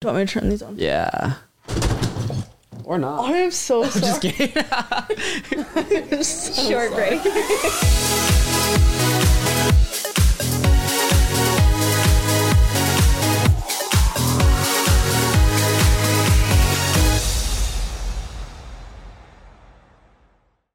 Do you want me to turn these on? Yeah. Or not. I am so sorry. Just kidding. Short break.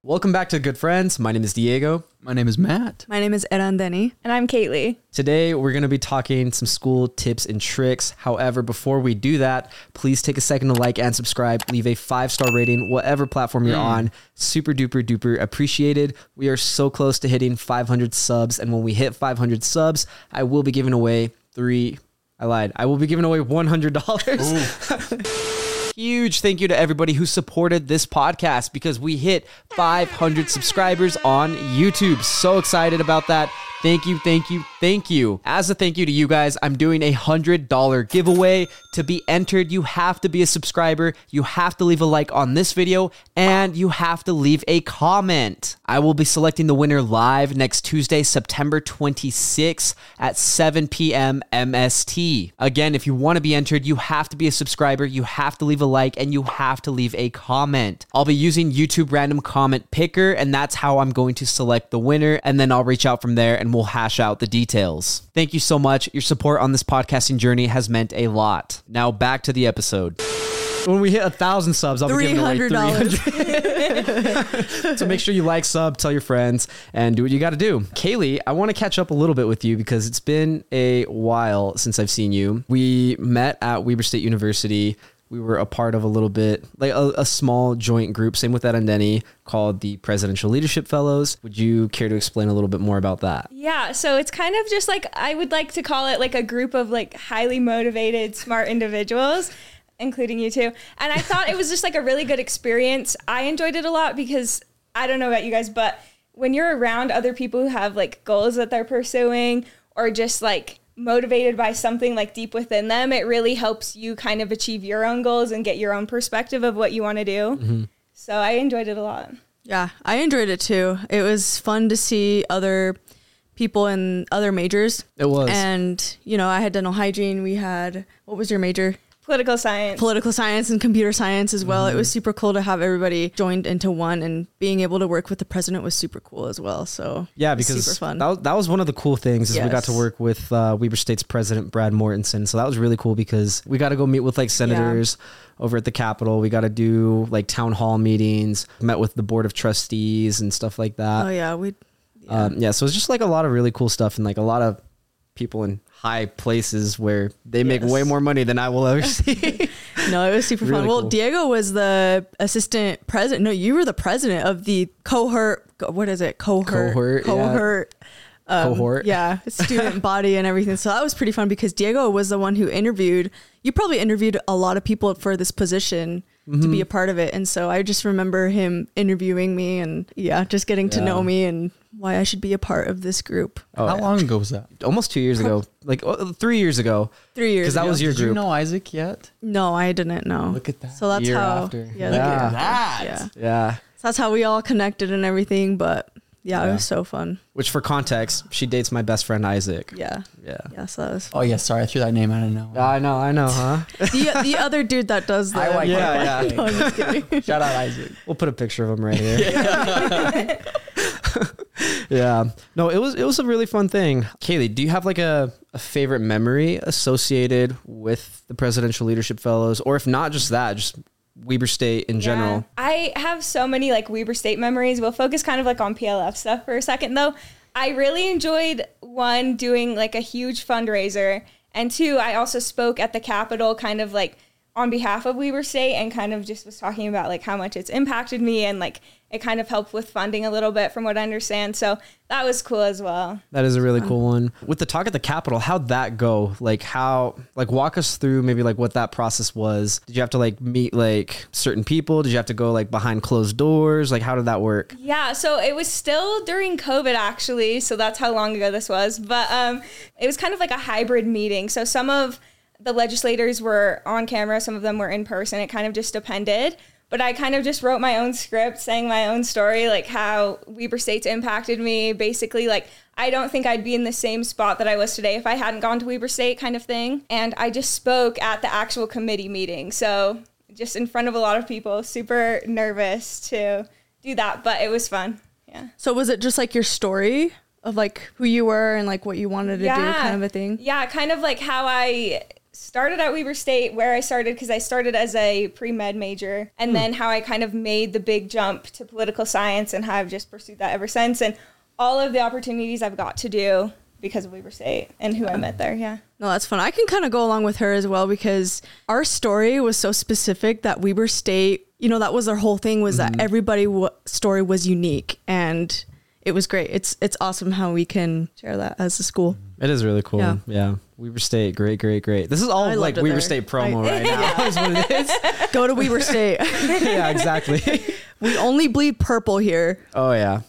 Welcome back to Good Friends. My name is Diego. My name is Matt. My name is Erandeni. And I'm Kaylei. Today, we're going to be talking some school tips and tricks. However, before we do that, please take a second to like and subscribe. Leave a five star rating, whatever platform you're mm. on. Super duper duper appreciated. We are so close to hitting 500 subs. And when we hit 500 subs, I will be giving away three. I lied. I will be giving away $100. Huge thank you to everybody who supported this podcast because we hit 500 subscribers on YouTube. So excited about that. Thank you, thank you, thank you. As a thank you to you guys, I'm doing a $100 giveaway. To be entered, you have to be a subscriber, you have to leave a like on this video, and you have to leave a comment. I will be selecting the winner live next Tuesday, September 26th at 7 p.m. MST. Again, if you want to be entered, you have to be a subscriber, you have to leave a like, and you have to leave a comment. I'll be using YouTube random comment picker, and that's how I'm going to select the winner, and then I'll reach out from there and we'll hash out the details. Thank you so much. Your support on this podcasting journey has meant a lot. Now back to the episode. When we hit a thousand subs, I'll be giving away $300. 300 so make sure you like, sub, tell your friends, and do what you got to do. Kaylei, I want to catch up a little bit with you because it's been a while since I've seen you. We met at Weber State University. We were a part of a little bit, like a, a small joint group, same with that and Denny, called the Presidential Leadership Fellows. Would you care to explain a little bit more about that? Yeah, so it's kind of just like I would like to call it like a group of like highly motivated, smart individuals, including you two. And I thought it was just like a really good experience. I enjoyed it a lot because I don't know about you guys, but when you're around other people who have like goals that they're pursuing or just like motivated by something like deep within them, it really helps you kind of achieve your own goals and get your own perspective of what you want to do. Mm-hmm. So I enjoyed it a lot. Yeah, I enjoyed it too. It was fun to see other people in other majors. It was. And, you know, I had dental hygiene. We had, what was your major? Political science. Political science and computer science as well. It Mm-hmm. was super cool to have everybody joined into one and being able to work with the president was super cool as well. So, Yeah, because super fun. That, was, that was one of the cool things is we got to work with uh, Weber State's president Brad Mortensen. So that was really cool because we got to go meet with like senators over at the Capitol. We got to do like town hall meetings. Met with the board of trustees and stuff like that. oh, yeah. We, yeah. Um, yeah, so it's just like a lot of really cool stuff and like a lot of people in high places where they make way more money than I will ever see. No, it was super Really fun. Well, cool. Diego was the assistant president. No, you were the president of the cohort. What is it? Cohort. Cohort, yeah. Um, Cohort. Yeah, student body and everything. So that was pretty fun because Diego was the one who interviewed. You probably interviewed a lot of people for this position to Mm-hmm. be a part of it, and so I just remember him interviewing me and yeah, just getting to know me and why I should be a part of this group. Oh, How yeah. long ago was that? Almost two years ago, like uh, three years ago. Three years. Because that was your Did group. you know Isaac yet? no, I didn't know. Look at that. So that's Year how. after. Yeah, Yeah. look at that. Yeah. Yeah. So that's how we all connected and everything. But yeah, it Yeah. was so fun. Which, for context, she dates my best friend Isaac. Yeah. Yeah. Yeah. So that was Oh yeah, sorry, I threw that name out of nowhere. I know, I know, huh? the, the other dude that does the. I like Yeah, it. yeah. No, I'm just kidding. Shout out Isaac. We'll put a picture of him right here. yeah. No, it was it was a really fun thing. Kaylei, do you have like a, a favorite memory associated with the Presidential Leadership Fellows? Or if not just that, just Weber State in general. I have so many like Weber State memories. We'll focus kind of like on PLF stuff for a second though. I really enjoyed one doing like a huge fundraiser, and two, I also spoke at the Capitol kind of like on behalf of Weber State and kind of just was talking about like how much it's impacted me and like it kind of helped with funding a little bit from what I understand. So that was cool as well. That is a really cool one. With the talk at the Capitol, how'd that go? Like how like walk us through maybe like what that process was. Did you have to like meet like certain people? Did you have to go like behind closed doors? Like how did that work? Yeah, so it was still during COVID actually, so that's how long ago this was. But um, it was kind of like a hybrid meeting. So some of the legislators were on camera, some of them were in person. It kind of just depended. But I kind of just wrote my own script, saying my own story, like how Weber State's impacted me. Basically, like I don't think I'd be in the same spot that I was today if I hadn't gone to Weber State, kind of thing. And I just spoke at the actual committee meeting, so just in front of a lot of people, super nervous to do that, but it was fun. Yeah. So was it just like your story of like who you were and like what you wanted to do, kind of a thing? Yeah, kind of like how I started at Weber State, where I started because I started as a pre med major, and Hmm. then how I kind of made the big jump to political science and how I've just pursued that ever since, and all of the opportunities I've got to do because of Weber State and who I met there. Yeah. No, that's fun. I can kind of go along with her as well because our story was so specific that Weber State, you know, that was our whole thing was that everybody w- story was unique and it was great. It's it's awesome how we can share that as a school. It is really cool. Yeah. Yeah. Weber State, great, great, great. This is all I like loved it Weber there. State promo I- right now. is what it is. Go to Weber State. yeah, exactly. we only bleed purple here. Oh yeah.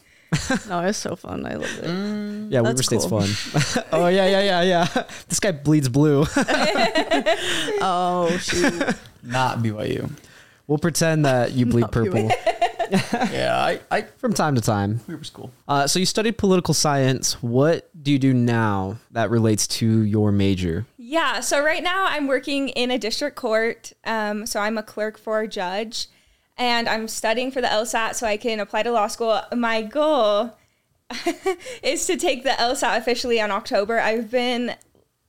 No, it's so fun. I love it. Mm. Yeah, Weber That's State's cool. fun. oh yeah, yeah, yeah, yeah. This guy bleeds blue. Oh shoot. Not BYU. We'll pretend that you bleed purple Yeah, I, I from time to time. we were school. Uh, so you studied political science. What do you do now that relates to your major? Yeah, so right now I'm working in a district court. Um, so I'm a clerk for a judge, and I'm studying for the LSAT so I can apply to law school. My goal is to take the LSAT officially on October. I've been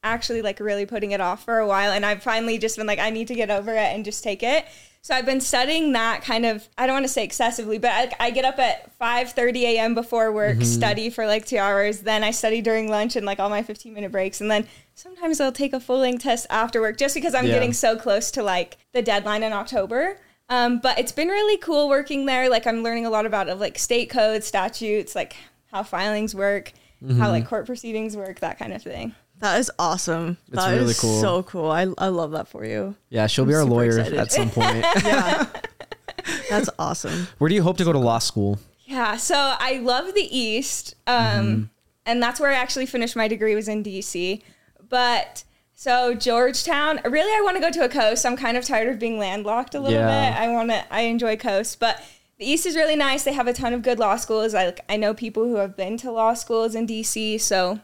actually like really putting it off for a while, and I've finally just been like, I need to get over it and just take it. So I've been studying that kind of. I don't want to say excessively, but I, I get up at 5:30 a.m. before work, study for like two hours. Then I study during lunch and like all my 15 minute breaks, and then sometimes I'll take a full length test after work, just because I'm Yeah. getting so close to like the deadline in October. Um, but it's been really cool working there. Like I'm learning a lot about of like state codes, statutes, like how filings work, how like court proceedings work, that kind of thing. That is awesome. It's That is really cool. So cool. I, I love that for you. Yeah, she'll be I'm our lawyer excited. at some point. Yeah. That's awesome. Where do you hope to go to law school? Yeah, so I love the East, um, and that's where I actually finished my degree was in DC. But so Georgetown, really, I want to go to a coast. I'm kind of tired of being landlocked a little Yeah. bit. I want to, I enjoy coast, but the East is really nice. They have a ton of good law schools. I like, I know people who have been to law schools in DC, so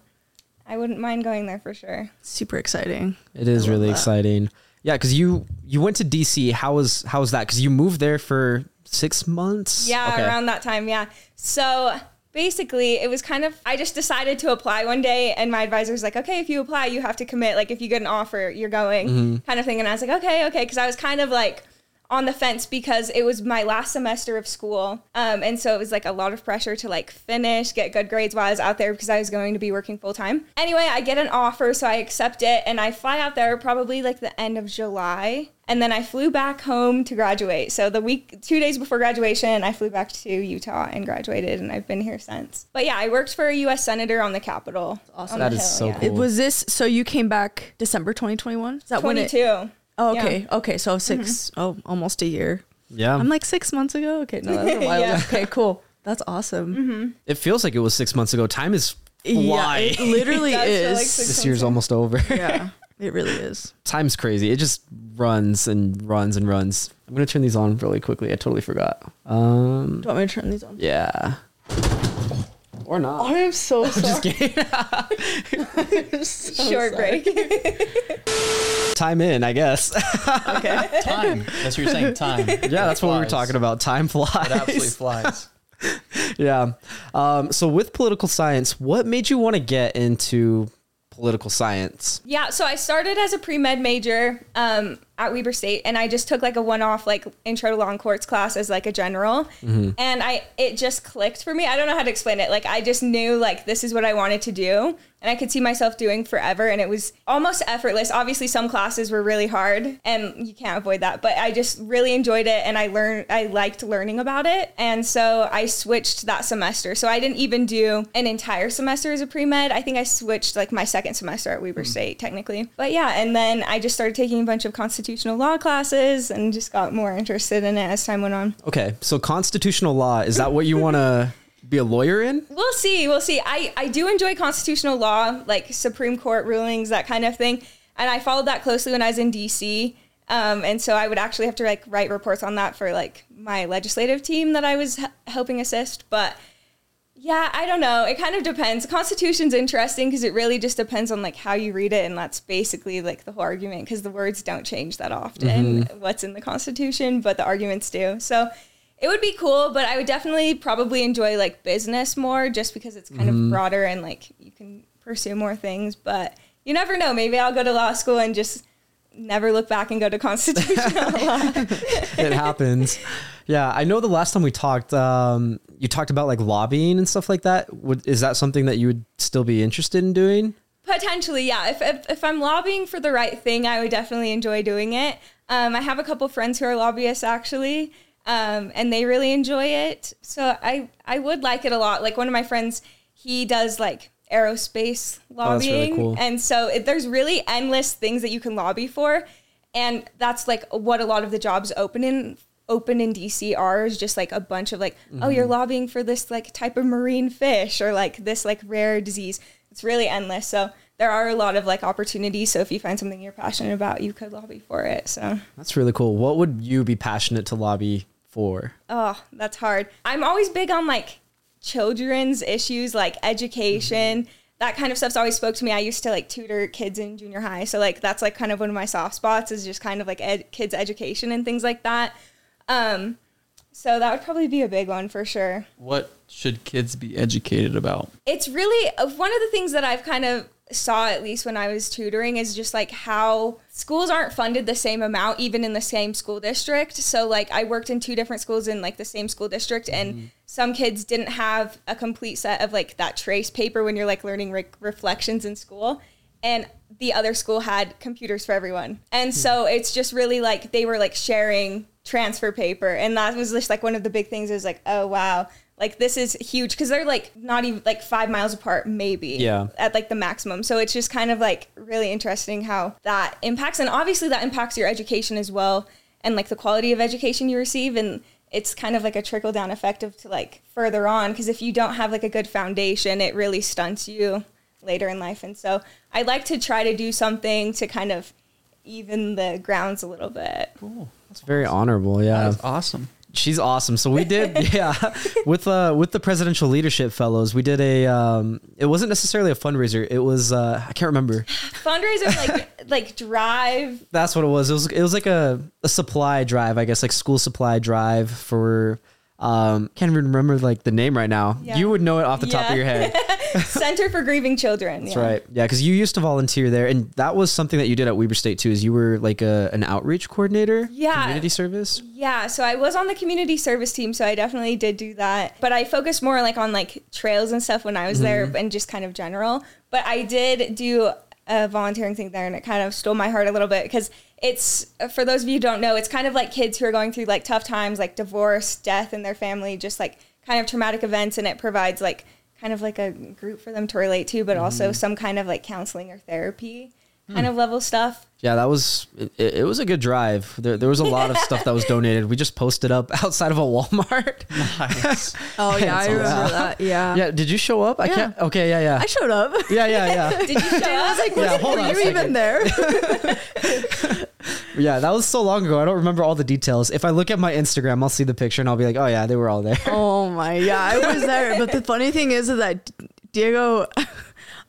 I wouldn't mind going there for sure. Super exciting. It is really that. exciting. Yeah, because you you went to DC. How was how was that? Because you moved there for six months. Yeah, Okay. around that time. Yeah. So basically, it was kind of, I just decided to apply one day, and my advisor was like, okay, if you apply, you have to commit. Like, if you get an offer, you're going, Mm-hmm. kind of thing. And I was like, okay, okay. Because I was kind of like, on the fence because it was my last semester of school. Um, and so it was like a lot of pressure to like finish, get good grades while I was out there because I was going to be working full time. Anyway, I get an offer, so I accept it and I fly out there probably like the end of July. And then I flew back home to graduate. So the week, two days before graduation, I flew back to Utah and graduated, and I've been here since. But yeah, I worked for a U.S. senator on the Capitol. awesome. on That the is so yeah. cool. It was this so you came back December 2021? Is that when it 22. Oh, Yeah. okay. Okay, so 6 oh, almost a year. Yeah, I'm like 6 months ago. Okay, no, that's a while Yeah. ago. Okay, cool. That's awesome. it feels like it was six months ago. Time is Yeah, it literally It does feel is. like this year's almost over. yeah, it really is. Time's crazy. It just runs and runs and runs. I'm gonna turn these on really quickly. I totally forgot. Um, Do you want me to turn these on? yeah, or not. I am so sorry. Just kidding. Short break. Time in, I guess. okay. Time. That's what you're saying. Time. yeah, that's what we were talking about. Time flies. It absolutely flies. yeah. Um, so with political science, what made you want to get into political science? Yeah, so I started as a pre med major um, at Weber State, and I just took like a one off like intro to law and courts class as like a general, mm-hmm. and I it just clicked for me. I don't know how to explain it. Like I just knew like this is what I wanted to do, and I could see myself doing forever, and it was almost effortless. Obviously, some classes were really hard, and you can't avoid that. But I just really enjoyed it, and I learned I liked learning about it, and so I switched that semester. So I didn't even do an entire semester as a pre med. I think I switched like my second semester at Weber mm. State technically. But yeah, and then I just started taking a bunch of constitutional law classes and just got more interested in it as time went on. Okay, so constitutional law is that what you want to be a lawyer in? We'll see. We'll see. I, I do enjoy constitutional law, like Supreme Court rulings, that kind of thing. And I followed that closely when I was in DC. Um, and so I would actually have to like write reports on that for like my legislative team that I was h- helping assist. But yeah, I don't know. It kind of depends. The Constitution's interesting because it really just depends on like how you read it, and that's basically like the whole argument because the words don't change that often. Mm-hmm. What's in the Constitution, but the arguments do. So it would be cool, but I would definitely probably enjoy like business more just because it's kind of mm-hmm. broader and like you can pursue more things. But you never know. Maybe I'll go to law school and just never look back and go to constitutional law. it happens. Yeah, I know the last time we talked, um, you talked about like lobbying and stuff like that. Would is that something that you would still be interested in doing? Potentially, yeah. If, if, if I'm lobbying for the right thing, I would definitely enjoy doing it. Um, I have a couple friends who are lobbyists actually, um, and they really enjoy it. So I I would like it a lot. Like one of my friends, he does like aerospace Oh, that's really lobbying, cool. and so it, there's really endless things that you can lobby for, and that's like what a lot of the jobs open in open in DC are is just like a bunch of like oh you're Mm-hmm. lobbying for this like type of marine fish or like this like rare disease. It's really endless. So there are a lot of like opportunities. So if you find something you're passionate about, you could lobby for it. So That's really cool. What would you be passionate to lobby for? oh, that's hard. I'm always big on like children's issues like education. That kind of stuff's always spoke to me. I used to like tutor kids in junior high. So like that's like kind of one of my soft spots is just kind of like ed- kids education and things like that. Um so that would probably be a big one for sure. What should kids be educated about? it's really uh, one of the things that I've kind of saw at least when I was tutoring is just like how schools aren't funded the same amount even in the same school district. So like I worked in two different schools in like the same school district and some kids didn't have a complete set of like that trace paper when you're like learning re- reflections in school and the other school had computers for everyone. And so it's just really like they were like sharing transfer paper. And that was just like one of the big things is like oh wow. Like this is huge. Because they're like not even like five miles apart maybe Yeah. at like the maximum. So it's just kind of like really interesting how that impacts. And obviously that impacts your education as well and like the quality of education you receive. And it's kind of like a trickle down effect of to like further on. Because if you don't have like a good foundation it really stunts you later in life. And so i like to try to do something to kind of even the grounds a little bit It's very honorable. Yeah. That's awesome. She's awesome. So we did, yeah, with uh with the presidential leadership fellows, we did a um it wasn't necessarily a fundraiser. It was uh I can't remember. fundraiser like like drive That's what it was. It was it was like a, a supply drive, I guess, like school supply drive for um can't even remember like the name right now. Yeah. You would know it off the top of your head. center for grieving children That's right. Yeah, because you used to volunteer there, and that was something that you did at Weber State too. Is you were like a an outreach coordinator, Yeah. community service. Yeah, so I was on the community service team, so I definitely did do that. But I focused more like on like trails and stuff when I was there and just kind of general. But I did do a volunteering thing there and it kind of stole my heart a little bit because it's uh, for those of you who don't know, it's kind of like kids who are going through like tough times like divorce, death in their family, just like kind of traumatic events and it provides like kind of like a group for them to relate to, but also mm-hmm. some kind of like counseling or therapy hmm. kind of level stuff. Yeah, that was it, it was a good drive. There, there was a lot of stuff that was donated. We just posted up outside of a Walmart. Nice. Oh yeah, I remember yeah. that. Yeah. yeah, did you show up? I Yeah. can't. Okay, yeah, yeah, I showed up. yeah, yeah, yeah. Did you show I was like, Yeah, hold were on a you even there? Yeah, that was so long ago. I don't remember all the details. If I look at my Instagram, I'll see the picture and I'll be like, oh yeah, they were all there. oh my, yeah, I was there. But the funny thing is, is that Diego,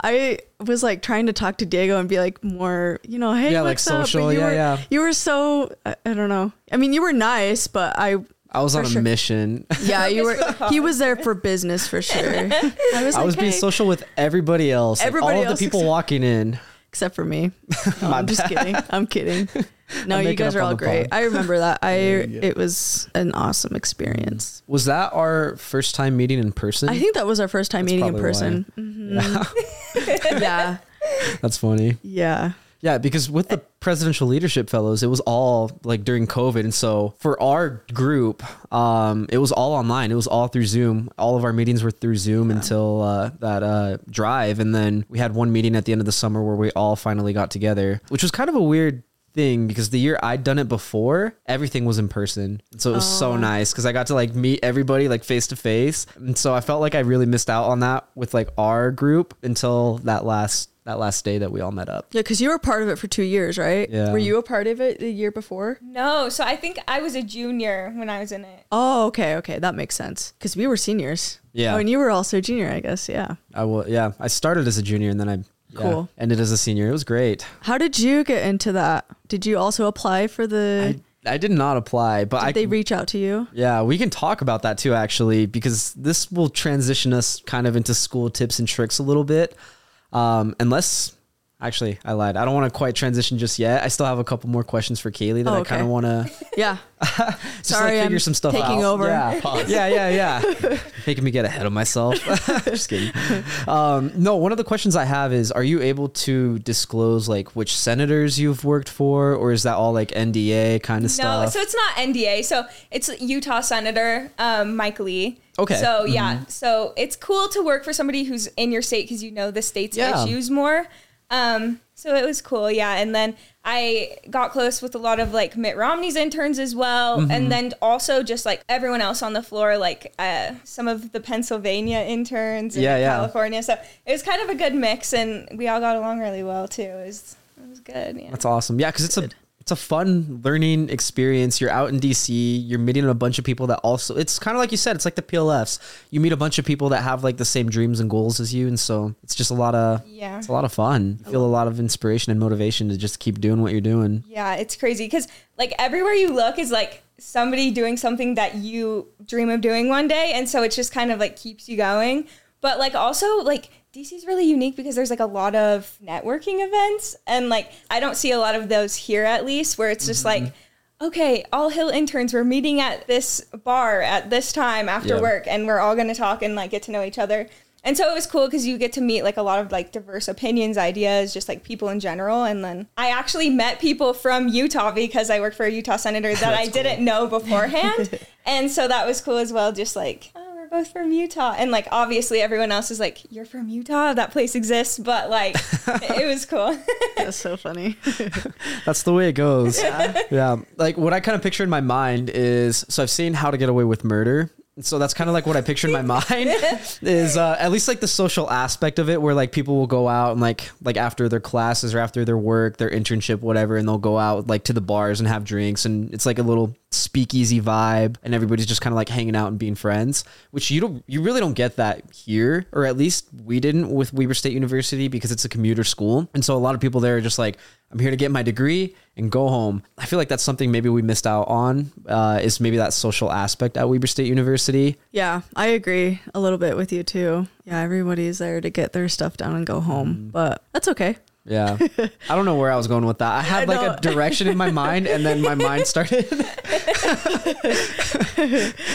I was like trying to talk to Diego and be like more, you know, hey, Yeah, like what's up? social, But you yeah, were, yeah. You were so, I, I don't know. I mean, you were nice, but I, I was For on a sure. mission. yeah, you were. Focus for the He was there for business for sure. I was, I like, was being social with everybody else. like, Everybody all of the people except- walking in. except for me. No, I'm just kidding. I'm kidding. No, I'm you guys are all great. pod. I remember that. I yeah. it was an awesome experience. Was that our first time meeting in person? I think that was our first time meeting in probably why. person. Mhm. yeah, That's funny. yeah. Yeah, because with the presidential leadership fellows, it was all like during COVID, and so for our group, um, it was all online. It was all through Zoom. All of our meetings were through Zoom until uh, that uh, drive, and then we had one meeting at the end of the summer where we all finally got together, which was kind of a weird thing because the year I'd done it before, everything was in person, so it was so nice because I got to like meet everybody like face to face, and so I felt like I really missed out on that with like our group until that last that last day that we all met up. Yeah, because you were part of it for two years, right? Yeah. Were you a part of it the year before? No, so I think I was a junior when I was in it. Oh, okay, okay, that makes sense. Because we were seniors. Yeah. Oh, and you were also a junior, I guess. Yeah. I will. Yeah, I started as a junior and then I yeah, Cool. ended as a senior. It was great. How did you get into that? Did you also apply for the? I, I did not apply, but did I they reach out to you? Yeah, we can talk about that too, actually, because this will transition us kind of into school tips and tricks a little bit. Um, unless, actually, I lied. I don't want to quite transition just yet. I still have a couple more questions for Kaylei that Oh, I kind of want to Yeah. just Sorry, like figure I'm some stuff taking out. over. Yeah, yeah, yeah, yeah. Making me get ahead of myself. just kidding. Um, no, one of the questions I have is: Are you able to disclose like which senators you've worked for, or is that all like NDA kind of No, stuff? No, so it's not NDA. So it's Utah Senator um, Mike Lee. Okay. Mm-hmm. So yeah, so it's cool to work for somebody who's in your state because you know the state's Yeah. issues more. Um, so it was cool, yeah. And then I got close with a lot of like Mitt Romney's interns as well, Mm-hmm. and then also just like everyone else on the floor, like uh, some of the Pennsylvania interns in Yeah, yeah. California. So it was kind of a good mix, and we all got along really well too. It was it was good. Yeah. That's awesome. Yeah, because it's a it's a fun learning experience. You're out in DC. You're meeting a bunch of people that also. It's kind of like you said. It's like the PLFs. You meet a bunch of people that have like the same dreams and goals as you, and so it's just a lot of Yeah. It's a lot of fun. You feel a lot of inspiration and motivation to just keep doing what you're doing. Yeah, it's crazy because like everywhere you look is like somebody doing something that you dream of doing one day, and so it just kind of like keeps you going. But like also like DC's really unique because there's like a lot of networking events, and like I don't see a lot of those here at least, where it's just like. Mm-hmm. Okay, all Hill interns, we're meeting at this bar at this time after Yeah. work, and we're all gonna talk and like get to know each other. And so it was cool because you get to meet like a lot of like diverse opinions, ideas, just like people in general. And then I actually met people from Utah because I work for a Utah senator that I didn't know beforehand. and so that was cool as well. Just like, both from Utah. And like, obviously, everyone else is like, you're from Utah? That place exists. But like, it was cool. That's so funny. That's the way it goes. Yeah. yeah. Like what I kind of picture in my mind is so I've seen How to Get Away with Murder. So that's kind of like what I picture in my mind is uh, at least like the social aspect of it where like people will go out and like like after their classes or after their work, their internship, whatever, and they'll go out like to the bars and have drinks and it's like a little speakeasy vibe and everybody's just kind of like hanging out and being friends, which you don't you really don't get that here or at least we didn't with Weber State University because it's a commuter school. And so a lot of people there are just like I'm here to get my degree and go home. I feel like that's something maybe we missed out on uh, is maybe that social aspect at Weber State University. yeah, I agree a little bit with you too. Yeah, everybody's there to get their stuff done and go home, but that's okay. Yeah. I don't know where I was going with that. I had I like a direction in my mind and then my mind started.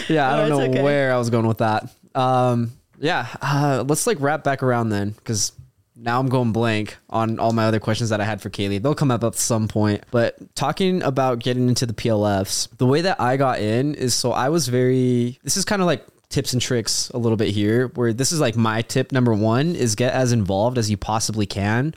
yeah, I don't know okay. where I was going with that. Um, yeah, uh, let's like wrap back around then because now I'm going blank on all my other questions that I had for Kaylei. They'll come up at some point. But talking about getting into the PLFs, the way that I got in is so I was very, this is kind of like tips and tricks a little bit here, where this is like my tip number one is get as involved as you possibly can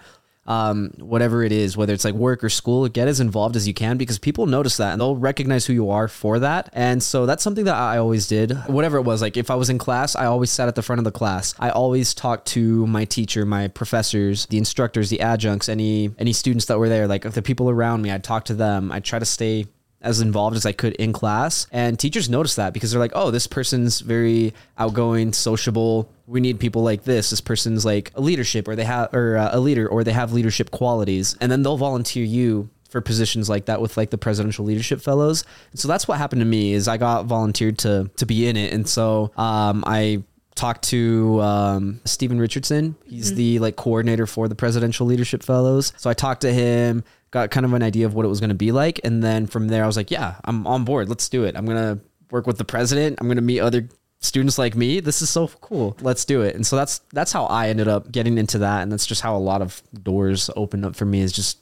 um, whatever it is, whether it's like work or school, get as involved as you can because people notice that and they'll recognize who you are for that. And so that's something that I always did. Whatever it was, like if I was in class, I always sat at the front of the class. I always talked to my teacher, my professors, the instructors, the adjuncts, any any students that were there, like the people around me. I'd talk to them. I'd try to stay as involved as I could in class. And teachers notice that because they're like, oh, this person's very outgoing, sociable. We need people like this. This person's like a leadership or they have, or uh, a leader, or they have leadership qualities. And then they'll volunteer you for positions like that with like the presidential leadership fellows. And so that's what happened to me is I got volunteered to, to be in it. And so, um, I talked to um, Stephen Richardson. He's the like coordinator for the Presidential Leadership Fellows. So I talked to him, got kind of an idea of what it was going to be like, and then from there I was like, yeah, I'm on board. Let's do it. I'm gonna work with the president. I'm gonna meet other students like me. This is so cool. Let's do it. And so that's that's how I ended up getting into that, and that's just how a lot of doors opened up for me. Is just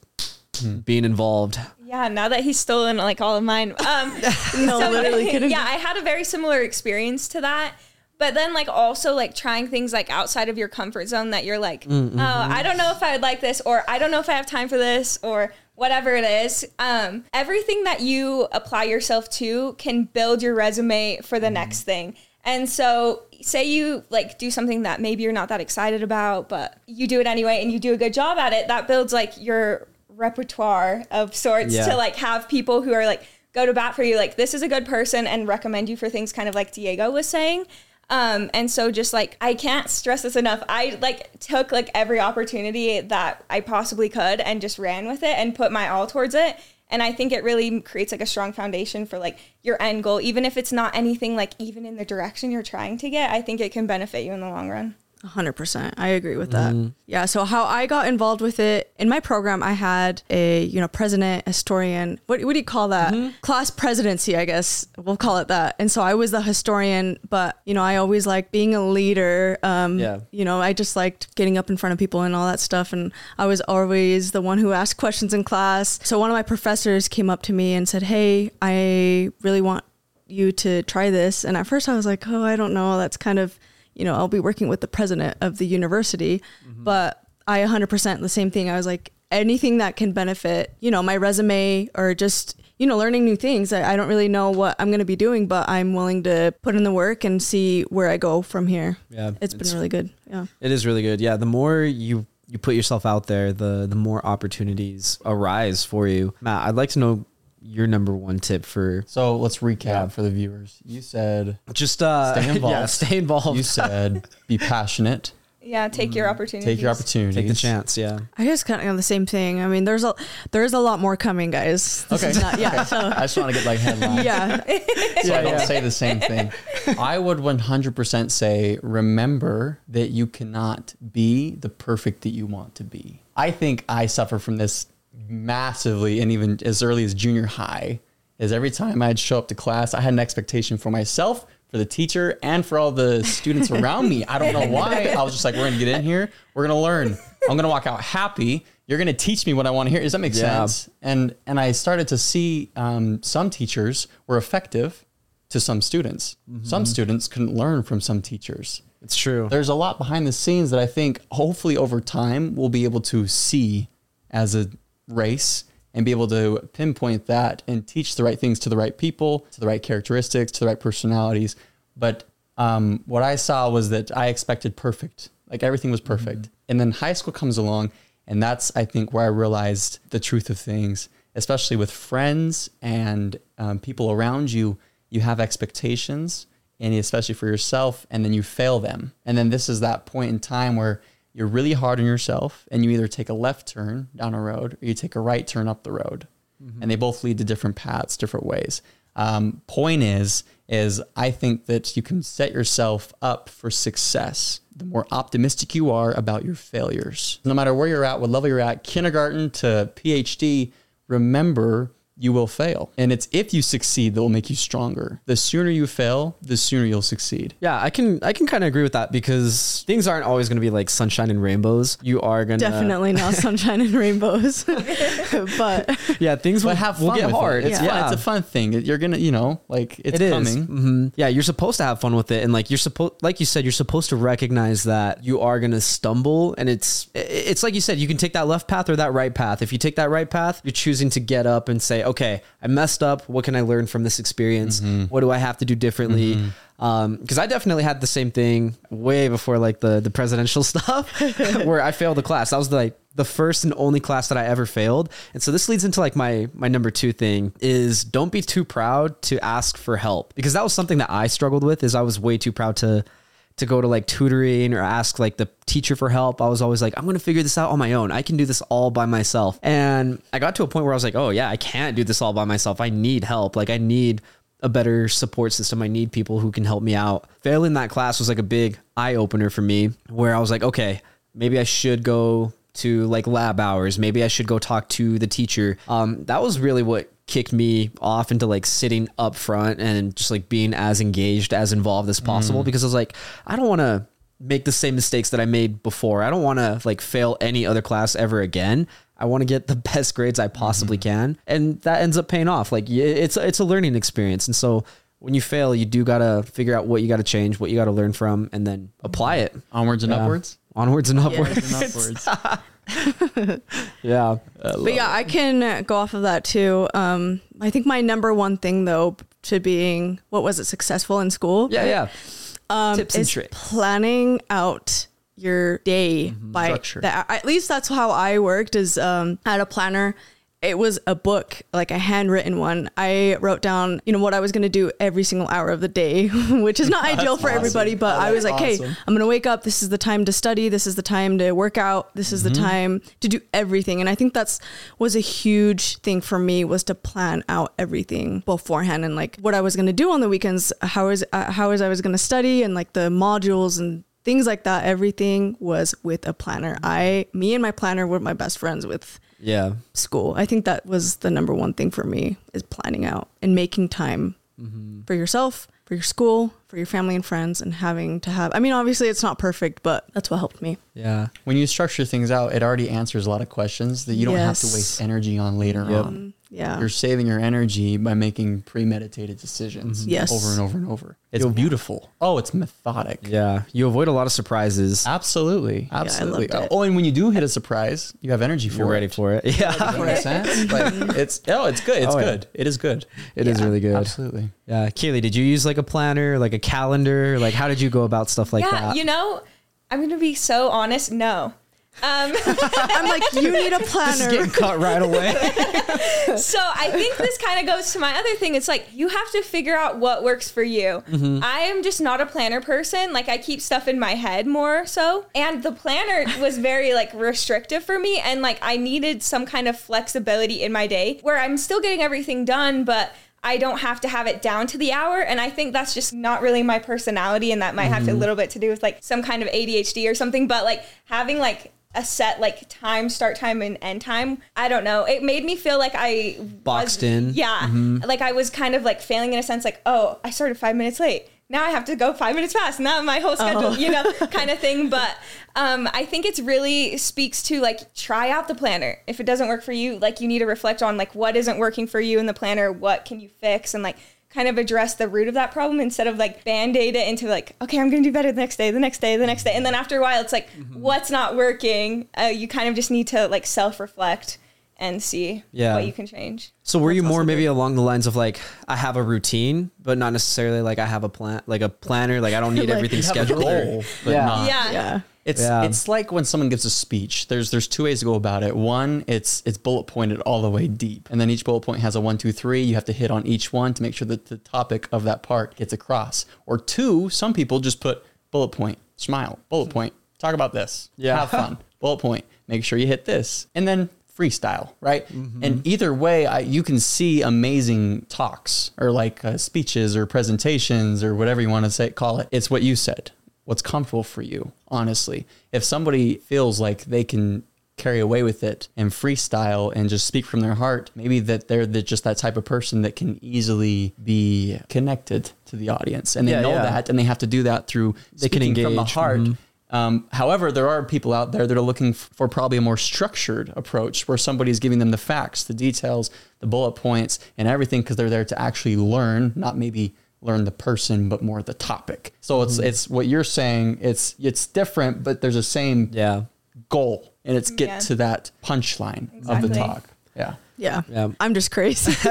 being involved. Yeah, now that he's stolen like all of mine. Um, No, literally kidding. Yeah, I had a very similar experience to that. But then like also like trying things like outside of your comfort zone that you're like, oh, I don't know if I would like this or I don't know if I have time for this or whatever it is. Um, everything that you apply yourself to can build your resume for the next thing. And so, say you like do something that maybe you're not that excited about, but you do it anyway and you do a good job at it, that builds like your repertoire of sorts Yeah. to like have people who are like go to bat for you like this is a good person and recommend you for things kind of like Diego was saying. Um, and so just like I can't stress this enough. I like took like every opportunity that I possibly could and just ran with it and put my all towards it. And I think it really creates like a strong foundation for like your end goal, even if it's not anything like even in the direction you're trying to get. I think it can benefit you in the long run. 100%. I agree with that. Mm-hmm. Yeah. So, how I got involved with it in my program, I had a, you know, president, historian. What, what do you call that? Mm-hmm. Class presidency, I guess we'll call it that. And so I was the historian, but, you know, I always like being a leader. Um, Yeah. You know, I just liked getting up in front of people and all that stuff. And I was always the one who asked questions in class. So, one of my professors came up to me and said, Hey, I really want you to try this. And at first I was like, oh, I don't know. That's kind of, you know, I'll be working with the president of the university. Mm-hmm. But I 100% the same thing. I was like, anything that can benefit, you know, my resume or just, you know, learning new things. I, I don't really know what I'm going to be doing, but I'm willing to put in the work and see where I go from here. Yeah, it's been really good. Yeah. It is really good. Yeah, the more you you put yourself out there, the the more opportunities arise for you. Matt, I'd like to know your number one tip for So let's recap Yeah. for the viewers. You said just uh stay involved. Yeah, stay involved. You said be passionate, Yeah, take your opportunity. take your opportunities. Take the chance. Yeah. I just kind of the same thing. I mean, there's a there's a lot more coming, guys. This Okay. is not, yeah. So, I just want to get like headlines. yeah. so I don't say the same thing. I would 100% say remember that you cannot be the perfect that you want to be. I think I suffer from this massively and even as early as junior high is every time I'd show up to class, I had an expectation for myself, for the teacher, and for all the students around me. I don't know why. I was just like, we're gonna get in here, we're gonna learn. I'm gonna walk out happy. You're gonna teach me what I want to hear. Does that make Yeah. sense? And and I started to see um, some teachers were effective to some students. Some students couldn't learn from some teachers. It's true. There's a lot behind the scenes that I think hopefully over time we'll be able to see as a race and be able to pinpoint that and teach the right things to the right people, to the right characteristics, to the right personalities. But um, what I saw was that I expected perfect, like everything was perfect. And then high school comes along, and that's, I think, where I realized the truth of things, especially with friends and um, people around you. You have expectations and especially for yourself, and then you fail them. And then this is that point in time where you're really hard on yourself, and you either take a left turn down a road or you take a right turn up the road, and they both lead to different paths, different ways. Um, point is, is I think that you can set yourself up for success. The more optimistic you are about your failures, no matter where you're at, what level you're at, kindergarten to PhD, remember you will fail. And it's if you succeed that will make you stronger. The sooner you fail, the sooner you'll succeed. Yeah, I can I can kind of agree with that because things aren't always going to be like sunshine and rainbows. You are going to Definitely not sunshine and rainbows. but Yeah, things will have fun will get hard. It. It's yeah. fun. It's a fun thing. You're gonna, you know, like it's It is. coming. Mhm. Yeah, you're supposed to have fun with it, and like you're supposed, like you said, you're supposed to recognize that you are gonna stumble, and it's it's like you said, you can take that left path or that right path. If you take that right path, you're choosing to get up and say, okay, I messed up. What can I learn from this experience? Mm-hmm. What do I have to do differently? Mm-hmm. Um, because I definitely had the same thing way before like the the presidential stuff, where I failed the class. That was like the first and only class that I ever failed. And so this leads into like my my number 2 thing is don't be too proud to ask for help because that was something that I struggled with is I was way too proud to to go to like tutoring or ask like the teacher for help. I was always like I'm going to figure this out on my own. I can do this all by myself. And I got to a point where I was like, "Oh yeah, I can't do this all by myself. I need help. Like I need a better support system. I need people who can help me out. Failing that class was like a big eye opener for me where I was like, okay, maybe I should go to like lab hours. Maybe I should go talk to the teacher. Um, that was really what kicked me off into like sitting up front and just like being as engaged, as involved as possible mm. because I was like, I don't want to make the same mistakes that I made before. I don't want to like fail any other class ever again. I want to get the best grades I possibly mm-hmm. can, and that ends up paying off. Like it's it's a learning experience, and so when you fail, you do gotta figure out what you gotta change, what you gotta learn from, and then apply it Onwards and Yeah. upwards. onwards and upwards. And upwards. Yeah. But yeah, I can uh, go off of that too. Um, I think my number one thing though to being what was it successful in school? Yeah, yeah. um, Tips and is tricks. planning out your day by Structure. that. At least that's how I worked. Is um, I had a planner. It was a book, like a handwritten one. I wrote down, you know, what I was going to do every single hour of the day, which is not ideal for awesome. everybody. But I was like, That's hey. I'm going to wake up. This is the time to study. This is the time to work out. This is the time to do everything. And I think that's was a huge thing for me was to plan out everything beforehand and like what I was going to do on the weekends, how is uh, how is I was going to study and like the modules and things like that. Everything was with a planner. I, me and my planner were my best friends with Yeah. school. I think that was the number one thing for me is planning out and making time mm-hmm. for yourself, for your school, for your family and friends, and having to have. I mean, obviously, it's not perfect, but that's what helped me. Yeah. When you structure things out, it already answers a lot of questions that you don't have to waste energy on later Yep. on. Yeah. You're saving your energy by making premeditated decisions mm-hmm. Yes. over and over and over. It's You'll- beautiful. Oh, it's methodic. Yeah. You avoid a lot of surprises. Absolutely. I Absolutely. loved it. oh, and when you do hit a surprise, you have energy for You're it. ready for it. Yeah. Does that make sense? Like it's oh, it's good. It's Oh, yeah. good. It is good. It is really good. Absolutely. Yeah. Kaylei, did you use like a planner, like a calendar? Like, how did you go about stuff like yeah, that? you know, I'm gonna be so honest. No. Um, I'm like, you need a this is planner. getting cut right away. so I think this kind of goes to my other thing. It's like you have to figure out what works for you. I am just not a planner person. Like I keep stuff in my head more so. And the planner was very like restrictive for me and like I needed some kind of flexibility in my day where I'm still getting everything done but I don't have to have it down to the hour and I think that's just not really my personality and that might have to, a little bit to do with like some kind of ADHD or something but like having like a set like time start time and end time. I don't know. It made me feel like i Boxed was- in. yeah. Like i was kind of like failing in a sense like oh i started five minutes late. Now i have to go five minutes fast. Now my whole schedule you know kind of thing. But um, i think it's really speaks to like try out the planner. If it doesn't work for you like you need to reflect on like what isn't working for you in the planner what can you fix? And like kind of address the root of that problem instead of like band-aid it into like okay i'm gonna do better the next day the next day the next day and then after a while it's like what's not working uh, you kind of just need to like self-reflect and see Yeah. what you can change So were you more maybe along the lines of like I have a routine, but not necessarily like I have a plan, like a planner. Like I don't need Like, everything You have a scheduled. or- goal, but Yeah. not- yeah yeah. It's Yeah. it's like when someone gives a speech. There's there's two ways to go about it. One, it's it's bullet pointed all the way deep, and then each bullet point has a one, two, three. You have to hit on each one to make sure that the topic of that part gets across. Or two, some people just put bullet point, smile, bullet point, talk about this, Yeah. have fun, bullet point, make sure you hit this, and then freestyle, right? And either way, I, you can see amazing talks or like uh, speeches or presentations or whatever you want to say, call it. It's what you said. What's comfortable for you, honestly. If somebody feels like they can carry away with it and freestyle and just speak from their heart, maybe that they're the, just that type of person that can easily be connected to the audience. And they Yeah, know yeah. that and they have to do that through They can speaking from the engage. heart. Mhm. Um, however, there are people out there that are looking for probably a more structured approach where somebody is giving them the facts, the details, the bullet points, and everything because they're there to actually learn, not maybe learn the person, but more the topic. So it's mm-hmm. it's what you're saying. It's it's different, but there's a same Yeah. goal, and it's get Yeah. to that punchline of the talk. Yeah. Yeah. Yeah. I'm just crazy.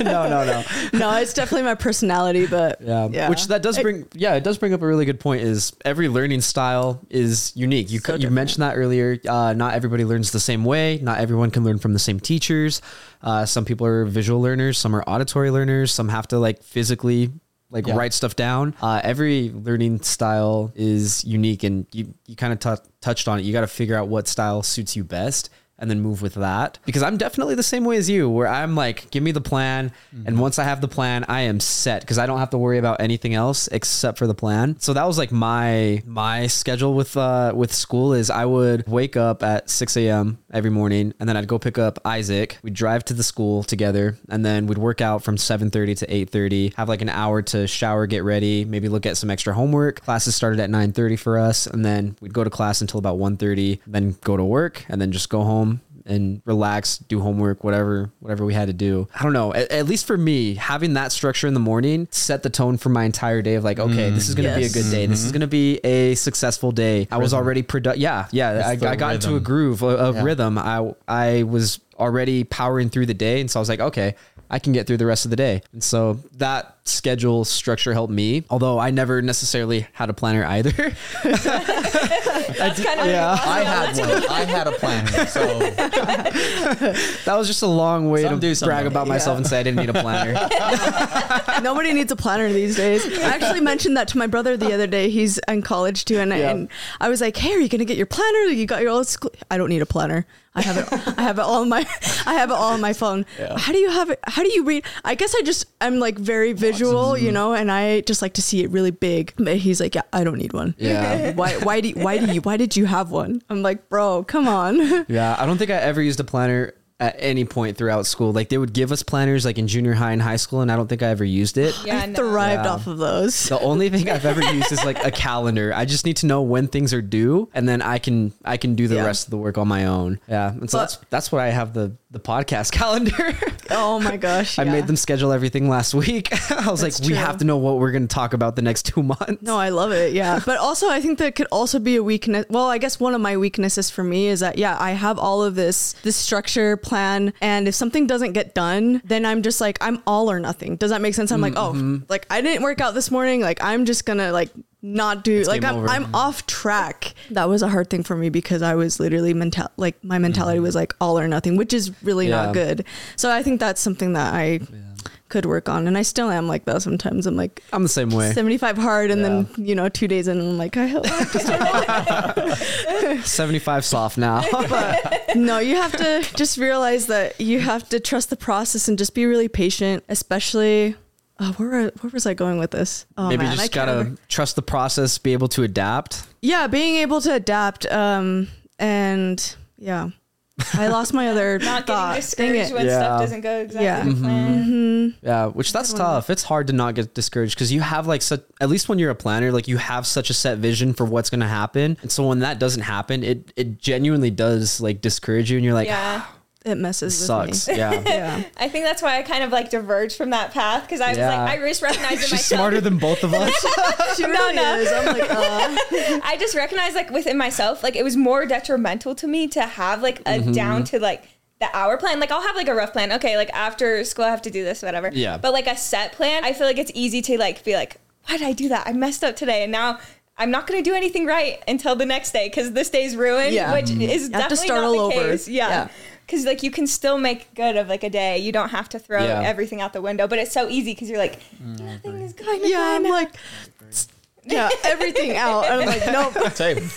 no, no, no. no, it's definitely my personality, but Yeah. Which that does It- bring yeah, it does bring up a really good point is every learning style is unique. You So you different. mentioned that earlier. Uh, not everybody learns the same way. Not everyone can learn from the same teachers. Uh, some people are visual learners, some are auditory learners, some have to like physically like Yeah. write stuff down. Uh, every learning style is unique and you you kind of t- touched on it. You got to figure out what style suits you best and then move with that. Because I'm definitely the same way as you, where I'm like, give me the plan, and once I have the plan, I am set because I don't have to worry about anything else except for the plan. So that was like my my schedule with uh with school is I would wake up at 6 a.m. every morning, and then I'd go pick up Isaac. We'd drive to the school together, and then we'd work out from 7:30 to 8:30. Have like an hour to shower, get ready, maybe look at some extra homework. Classes started at 9:30 for us, and then we'd go to class until about 1:30, then go to work, and then just go home and relax, do homework, whatever, whatever we had to do. I don't know. At, at least for me, having that structure in the morning set the tone for my entire day of like, okay, this is going to Yes. be a good day. This is going to be a successful day. I was already produ- Yeah. Yeah. I, I got into a groove, of, a Yeah. rhythm. I, I was already powering through the day. And so I was like, okay, I can get through the rest of the day. And so that schedule structure helped me, although I never necessarily had a planner either. That's kind of yeah. I had one. I had a planner. So That was just a long way Some do, to some brag don't. about myself and say I didn't need a planner. Nobody needs a planner these days. I actually mentioned that to my brother the other day. He's in college too, and, Yeah. and I was like, "Hey, are you gonna get your planner? You got your old school? I don't need a planner. I have it. I have it all on my. I have it all on my phone. How do you have it? How do you read? I guess I just I'm like very visual, you mm-hmm. know, and I just like to see it really big. But he's like, "Yeah, I don't need one. Yeah. Why? Why do? Why do you? Why did you have one? I'm like, bro, come on. Yeah, I don't think I ever used a planner at any point throughout school. Like they would give us planners like in junior high and high school, and I don't think I ever used it. Yeah, I no. thrived Yeah. off of those. The only thing I've ever used is like a calendar. I just need to know when things are due, and then I can I can do the Yeah. rest of the work on my own. Yeah, and so But- that's that's why I have the the podcast calendar. Oh my gosh. I made them schedule everything last week. I was That's like, we have to know what we're going to talk about the next two months. No, I love it. Yeah. But also, I think that could also be a weakness. Well, I guess one of my weaknesses for me is that, yeah, I have all of this, this structure plan. And if something doesn't get done, then I'm just like, I'm all or nothing. Does that make sense? I'm like, Mm-hmm. oh, like I didn't work out this morning. Like I'm just going to like not do, like I'm, over. I'm off track. That was a hard thing for me because I was literally mental, like my mentality was like all or nothing, which is really Mm-hmm. Yeah. not good. So I think that's something that I could work on. And I still am like that sometimes. I'm like, I'm the same way. 75 hard and Yeah. then you know two days in i'm like i have to start 75 soft now. no you have to just realize that you have to trust the process and just be really patient especially oh, where, where was i going with this oh Maybe man, you I just gotta remember. trust the process, be able to adapt. yeah being able to adapt um and yeah i lost my other Not thought getting Dang discouraged it. when Yeah. stuff doesn't go exactly Yeah. to mm-hmm. plan. Mm-hmm. Yeah, which that's tough. It's hard to not get discouraged because you have like such at least when you're a planner, like you have such a set vision for what's gonna happen. And so when that doesn't happen, it it genuinely does like discourage you and you're like, Yeah. Ah, it messes this with sucks. me Yeah. yeah I think that's why I kind of like diverged from that path because I was Yeah. like, I just recognized in She's myself. smarter than both of us. she really no. is i'm like uh, I just recognized like within myself, like it was more detrimental to me to have like a Mm-hmm. down to like the hour plan. Like I'll have like a rough plan. Okay, like after school I have to do this, whatever. Yeah. But like a set plan, I feel like it's easy to like be like, why did I do that? I messed up today, and now. I'm not going to do anything right until the next day because this day's ruined, Yeah. which Mm-hmm. is have to definitely start not all the over. case. Yeah. Yeah, because like you can still make good of like a day. You don't have to throw Yeah. everything out the window, but it's so easy because you're like, nothing is going to yeah i'm out. like yeah everything out and i'm like nope Same.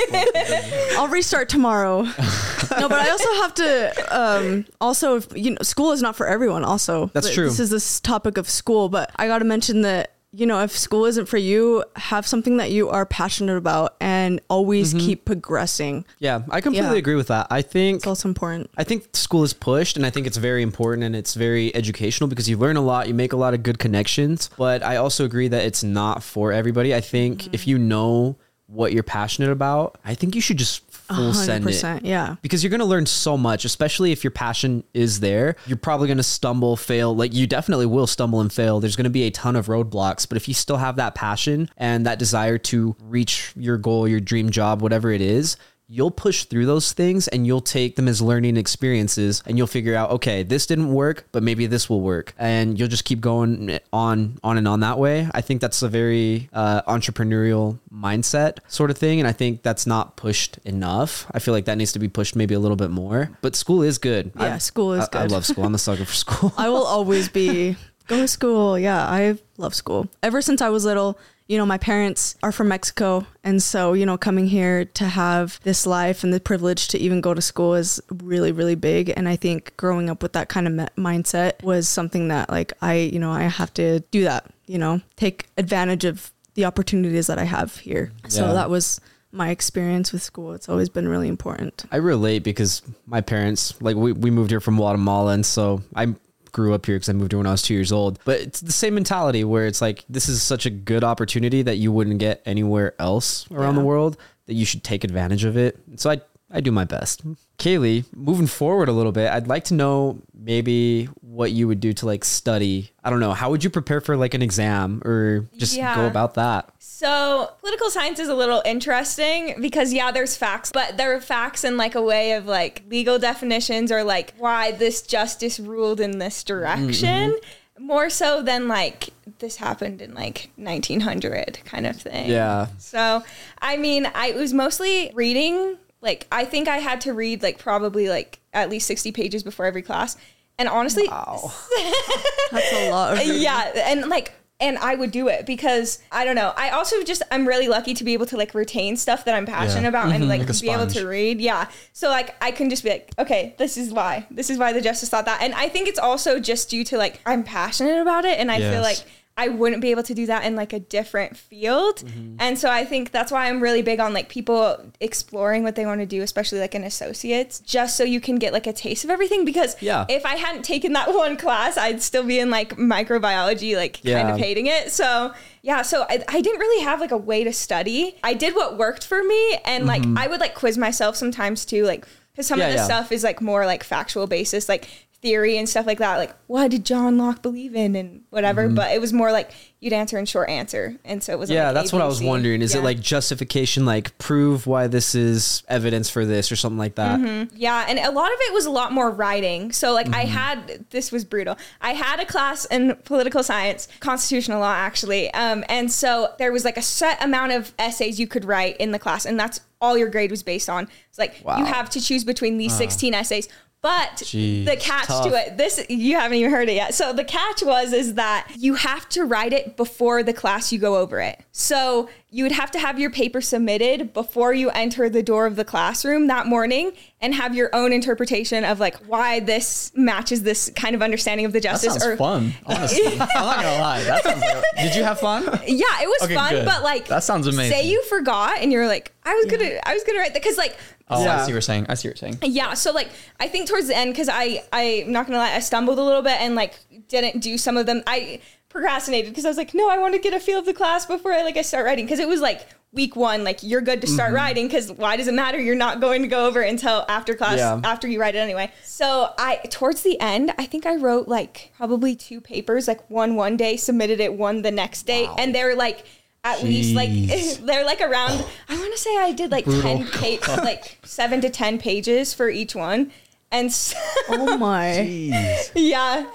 I'll restart tomorrow. no, but I also have to. Um, also, if, you know, school is not for everyone. Also, That's true. This is this topic of school, but I got to mention that you know, if school isn't for you, have something that you are passionate about, and always mm-hmm. keep progressing. yeah, I completely Yeah. agree with that. I think It's also important. I think school is pushed and I think it's very important and it's very educational because you learn a lot, you make a lot of good connections. But I also agree that it's not for everybody. I think mm-hmm. if you know what you're passionate about, I think you should just full send it. Yeah. Because you're going to learn so much, especially if your passion is there. You're probably going to stumble, fail. Like you definitely will stumble and fail. There's going to be a ton of roadblocks. But if you still have that passion and that desire to reach your goal, your dream job, whatever it is, you'll push through those things and you'll take them as learning experiences and you'll figure out, okay, this didn't work, but maybe this will work. And you'll just keep going on, on and on that way. I think that's a very uh, entrepreneurial mindset sort of thing. And I think that's not pushed enough. I feel like that needs to be pushed maybe a little bit more. But school is good. Yeah, I- school is I, I love school. I'm a sucker for school. I will always be go to school. Yeah, I love school. Ever since I was little, you know, my parents are from Mexico. And so, you know, coming here to have this life and the privilege to even go to school is really, really big. And I think growing up with that kind of me- mindset was something that, like, I, you know, I have to do that, you know, take advantage of the opportunities that I have here. Yeah. So that was my experience with school. It's always been really important. I relate because my parents, like we, we moved here from Guatemala. And so I grew up here because I moved here when I was two years old. But it's the same mentality where it's like, this is such a good opportunity that you wouldn't get anywhere else around Yeah. the world that you should take advantage of it. So I, I do my best. Kaylei, moving forward a little bit, I'd like to know maybe what you would do to like study. I don't know. How would you prepare for like an exam or just Yeah. go about that? So, political science is a little interesting because, yeah, there's facts, but there are facts in like a way of like legal definitions or like why this justice ruled in this direction, mm-hmm. more so than like this happened in like 1900 kind of thing. Yeah. So, I mean, I it was mostly reading. Like, I think I had to read like probably like at least 60 pages before every class. And honestly, That's a lot. Yeah and like and i would do it because i don't know i also just i'm really lucky to be able to like retain stuff that i'm passionate Yeah. about and mm-hmm. like, Like be able to read. Yeah. So like i can just be like okay this is why this is why the justice thought that. And i think it's also just due to like i'm passionate about it and i feel like I wouldn't be able to do that in like a different field. Mm-hmm. And so I think that's why I'm really big on like people exploring what they want to do, especially like in associates, just so you can get like a taste of everything. Because Yeah. if I hadn't taken that one class, I'd still be in like microbiology, like kind of hating it. So yeah, so I, I didn't really have like a way to study. I did what worked for me. And like I would like quiz myself sometimes too, like because some Mm-hmm. Yeah, of the yeah. stuff is like more like factual basis, like theory and stuff like that. Like what did John Locke believe in and whatever. But it was more like you'd answer in short answer. And so it was Mm-hmm. Yeah, that's what I was wondering. Is it like justification, like prove why this is evidence for this or something like that? Mm-hmm. Yeah, and a lot of it was a lot more writing. So like I Mm-hmm. had this was brutal. I had a class in political science, constitutional law actually. Um, and so there was like a set amount of essays you could write in the class, and that's all your grade was based on. It's like Wow. you have to choose between these 16 essays. But Jeez, the catch tough. to it, this you haven't even heard it yet. So the catch was is that you have to write it before the class you go over it. So you would have to have your paper submitted before you enter the door of the classroom that morning and have your own interpretation of like why this matches this kind of understanding of the justice That sounds fun. Honestly, I'm not gonna lie. That sounds. Like, did you have fun? Yeah, it was Okay, fun, good. but like That sounds amazing. Say you forgot and you're like, I was gonna, I was gonna write that because like Oh, Yeah. I see what you're saying. I see what you're saying. Yeah, so like I think towards the end because I I'm not gonna lie I stumbled a little bit and like didn't do some of them I procrastinated because I was like no I want to get a feel of the class before I like I start writing because it was like week one like you're good to start Mm-hmm. writing because why does it matter you're not going to go over until after class Yeah. after you write it anyway so I towards the end I think I wrote like probably two papers like one one day submitted it one the next day and they're like at least like they're like around oh. I want to say I did like 10 pa- like 7 to 10 pages for each one and so, Oh my. Jeez. yeah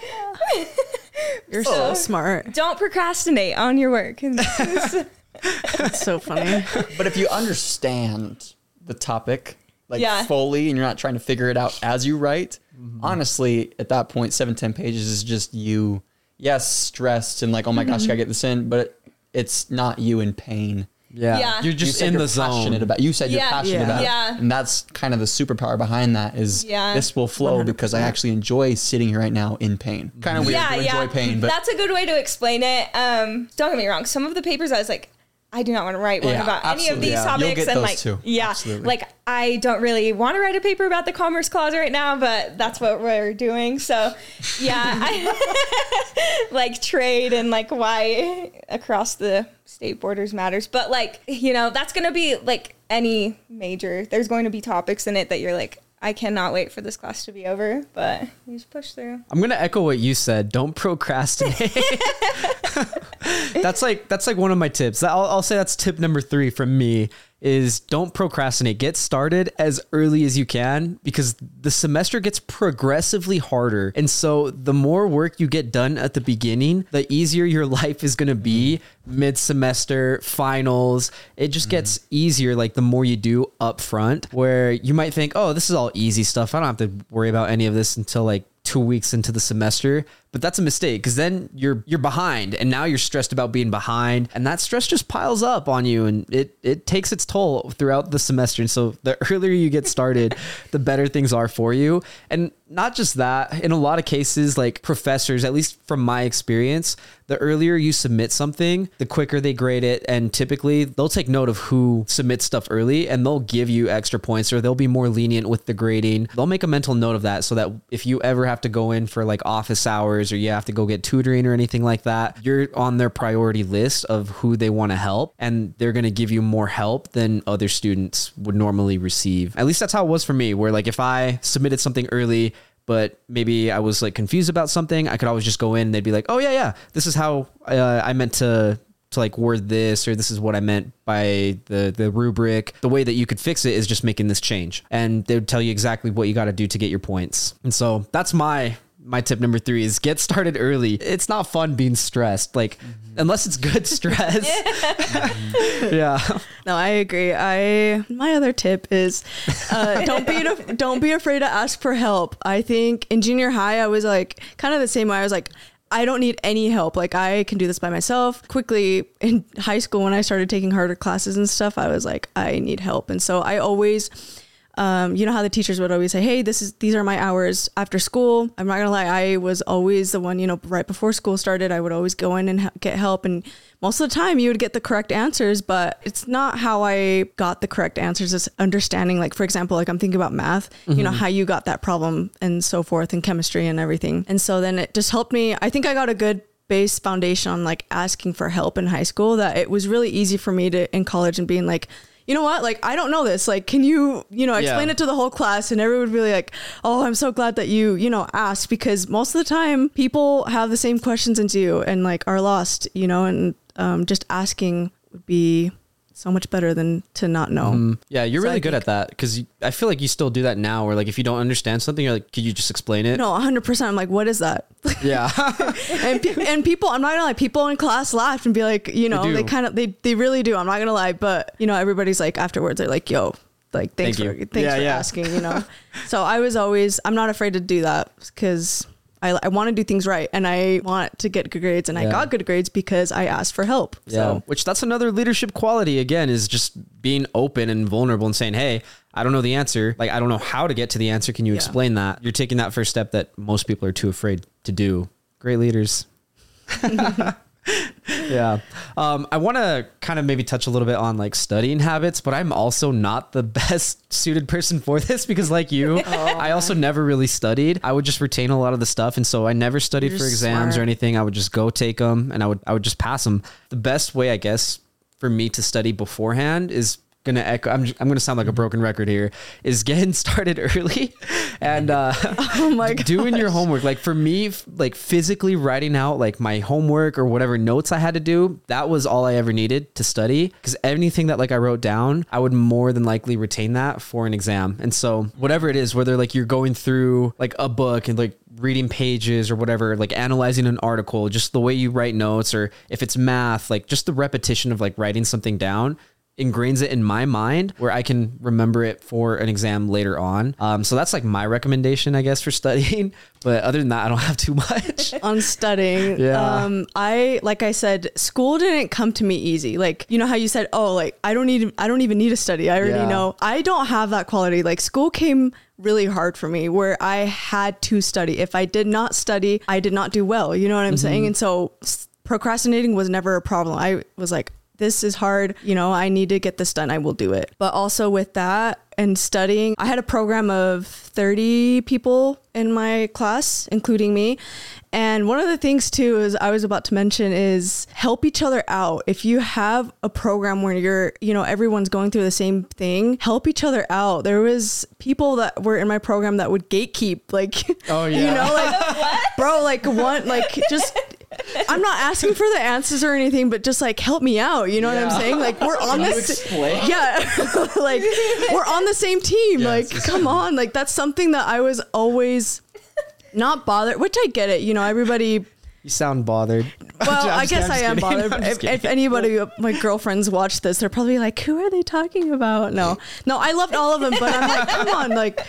You're so smart. don't procrastinate on your work It's so funny. But if you understand the topic like Yeah. fully and you're not trying to figure it out as you write, mm-hmm. honestly, at that point, seven, 10 pages is just you, yes, stressed and like, oh my gosh, I gotta get this in, but it's not you in pain. Yeah. Yeah. You're just said in you're the zone. passionate about you said you're Yeah. passionate Yeah. about Yeah. it and that's kind of the superpower behind that is Yeah. this will flow because i actually enjoy sitting here right now in pain kind of weird yeah to yeah enjoy pain but that's a good way to explain it um don't get me wrong some of the papers I was like I do not want to write one Yeah, about any of these Yeah. Topics and like too. yeah Absolutely. like I don't really want to write a paper about the commerce clause right now but that's what we're doing so yeah I, like trade and like why across the state borders matters but like you know that's going to be like any major there's going to be topics in it that you're like I cannot wait for this class to be over but you just push through I'm gonna echo what you said. Don't procrastinate. that's like that's like one of my tips. I'll, I'll say that's tip number three from me is don't procrastinate. Get started as early as you can because the semester gets progressively harder, and so the more work you get done at the beginning, the easier your life is gonna be mid semester finals. It just gets mm-hmm. easier like the more you do up front. Where you might think, oh, this is all easy stuff. I don't have to worry about any of this until like two weeks into the semester but that's a mistake because then you're you're behind and now you're stressed about being behind and that stress just piles up on you and it it takes its toll throughout the semester. And so the earlier you get started the better things are for you. And not just that in a lot of cases like professors at least from my experience the earlier you submit something the quicker they grade it and typically they'll take note of who submits stuff early and they'll give you extra points or they'll be more lenient with the grading. They'll make a mental note of that so that if you ever have to go in for like office hours hours or you have to go get tutoring or anything like that, you're on their priority list of who they want to help and they're going to give you more help than other students would normally receive. At least that's how it was for me, where like if I submitted something early, but maybe I was like confused about something, I could always just go in and they'd be like, oh, yeah, yeah, this is how uh, I meant to to like word this or this is what I meant by the the rubric. The way that you could fix it is just making this change. And they would tell you exactly what you got to do to get your points. And so that's my my tip number three is get started early. It's not fun being stressed, like unless it's good stress. yeah. No, I agree. I my other tip is uh, don't be don't be afraid to ask for help. I think in junior high I was like kind of the same way. I was like I don't need any help. Like I can do this by myself. Quickly in high school when I started taking harder classes and stuff, I was like I need help. And so I always um, you know how the teachers would always say, "Hey, this is these are my hours after school." I'm not gonna lie, I was always the one. You know, right before school started, I would always go in and ha- get help, and most of the time you would get the correct answers. But it's not how I got the correct answers. It's understanding, like for example, like I'm thinking about math. Mm-hmm. You know how you got that problem and so forth, and chemistry and everything. And so then it just helped me. I think I got a good base foundation on like asking for help in high school that it was really easy for me to in college and being like you know what? Like, I don't know this. Like, can you, you know, explain yeah. it to the whole class? And everyone would be like, oh, I'm so glad that you, you know, asked because most of the time people have the same questions as you and like are lost, you know, and um, just asking would be so much better than to not know. Mm. Yeah, you're so really I good at that because I feel like you still do that now. Where like if you don't understand something, you're like, could you just explain it? No, 100. percent I'm like, what is that? Yeah, and pe- and people, I'm not gonna lie, people in class laughed and be like, you know, they, they kind of they they really do. I'm not gonna lie, but you know, everybody's like afterwards, they're like, yo, like thanks Thank for you. thanks yeah, for yeah. asking, you know. so I was always I'm not afraid to do that because I, I want to do things right and I want to get good grades and yeah. I got good grades because I asked for help. Yeah. So. Which that's another leadership quality again is just being open and vulnerable and saying, Hey, I don't know the answer. Like, I don't know how to get to the answer. Can you yeah. explain that? You're taking that first step that most people are too afraid to do. Great leaders. yeah. Um, I want to kind of maybe touch a little bit on like studying habits, but I'm also not the best suited person for this because, like you, oh. I also never really studied. I would just retain a lot of the stuff, and so I never studied You're for exams smart. or anything. I would just go take them, and I would I would just pass them. The best way, I guess, for me to study beforehand is gonna echo I'm, I'm gonna sound like a broken record here is getting started early and uh oh my doing your homework. Like for me like physically writing out like my homework or whatever notes i had to do that was all i ever needed to study. Because anything that like i wrote down i would more than likely retain that for an exam. And so whatever it is whether like you're going through like a book and like reading pages or whatever, like analyzing an article, just the way you write notes, or if it's math, like just the repetition of like writing something down ingrains it in my mind where I can remember it for an exam later on. Um, so that's like my recommendation, I guess, for studying. But other than that, I don't have too much on studying. Yeah. Um, I like I said, school didn't come to me easy. Like you know how you said, oh, like I don't need, I don't even need to study. I already yeah. know. I don't have that quality. Like school came really hard for me where I had to study. If I did not study, I did not do well. You know what I'm mm-hmm. saying? And so procrastinating was never a problem. I was like, this is hard. You know, I need to get this done. I will do it. But also with that and studying, I had a program of 30 people in my class, including me. And one of the things too is I was about to mention is help each other out. If you have a program where you're, you know, everyone's going through the same thing, help each other out. There was people that were in my program that would gatekeep like Oh yeah. You know, like bro, like one like just I'm not asking for the answers or anything, but just like help me out. You know yeah. what I'm saying? Like we're on this. Yeah, like we're on the same team. Yes, like come on, like that's something that I was always not bothered. Which I get it. You know, everybody you sound bothered. Well, I guess I am bothered. If, if, anybody, my girlfriends watch this, they're probably like, "Who are they talking about?" No, no, I loved all of them, but I'm like, come on, like,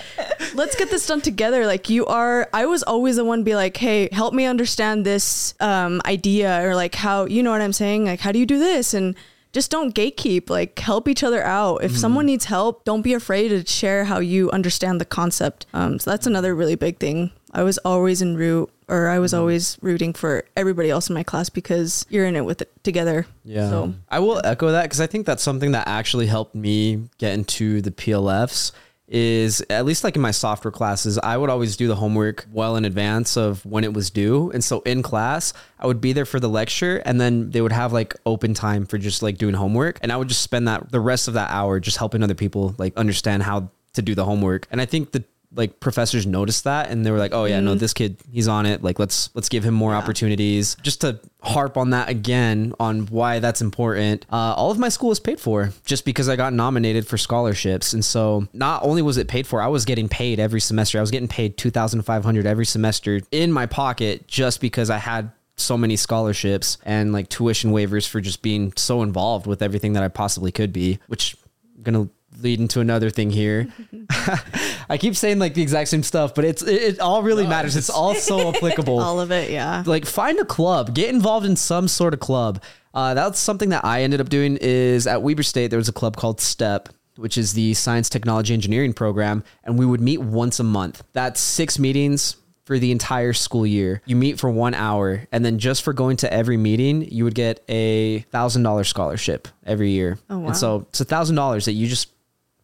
let's get this done together. Like, you are. I was always the one be like, "Hey, help me understand this um, idea," or like, how you know what I'm saying? Like, how do you do this? And just don't gatekeep like help each other out if mm. someone needs help don't be afraid to share how you understand the concept um, so that's another really big thing i was always in root or I was mm-hmm. always rooting for everybody else in my class because you're in it with it together. Yeah. So I will echo that because I think that's something that actually helped me get into the PLFs is at least like in my software classes, I would always do the homework well in advance of when it was due. And so in class, I would be there for the lecture and then they would have like open time for just like doing homework. And I would just spend that the rest of that hour just helping other people like understand how to do the homework. And I think the like professors noticed that and they were like, "Oh yeah, no, this kid, he's on it. Like let's let's give him more opportunities." Just to harp on that again on why that's important. Uh, all of my school was paid for just because I got nominated for scholarships, and so not only was it paid for, I was getting paid every semester. I was getting paid two thousand five hundred every semester in my pocket just because I had so many scholarships and like tuition waivers for just being so involved with everything that I possibly could be, which I'm gonna lead to another thing here. I keep saying like the exact same stuff, but it's it, it all really matters. It's all so applicable. All of it, yeah. like find a club, get involved in some sort of club. Uh, that's something that I ended up doing. Is at Weber State there was a club called STEP, which is the Science Technology Engineering program, and we would meet once a month. That's six meetings for the entire school year. You meet for one hour, and then just for going to every meeting, you would get a thousand dollar scholarship every year. Oh, wow. And so it's a thousand dollars that you just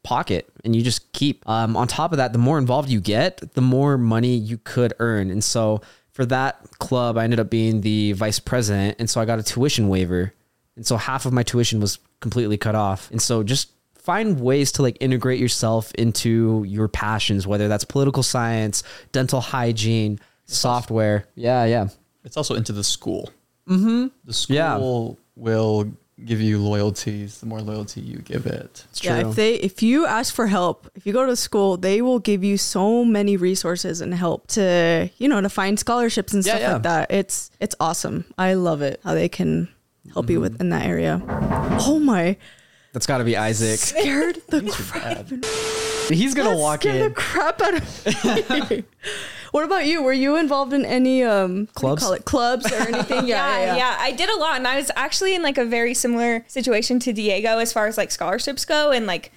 pocket and you just keep. Um, on top of that, the more involved you get, the more money you could earn. And so for that club, I ended up being the vice president. And so I got a tuition waiver. And so half of my tuition was completely cut off. And so just find ways to like integrate yourself into your passions, whether that's political science, dental hygiene, software. Yeah, yeah. It's also into the school. Mm-hmm. The school Yeah. will give you loyalties. The more loyalty you give it. It's Yeah, true. if they if you ask for help, if you go to school, they will give you so many resources and help to, you know, to find scholarships and Yeah, stuff yeah. like that. It's it's awesome. I love it how they can help you Mm-hmm. with in that area. Oh my That's got to be Isaac. scared the crap. He's going to That walk scared in. the crap out of me. What about you? Were you involved in any um what do you Clubs? call it clubs or anything? yeah, yeah, I did a lot, and I was actually in like a very similar situation to Diego as far as like scholarships go, and like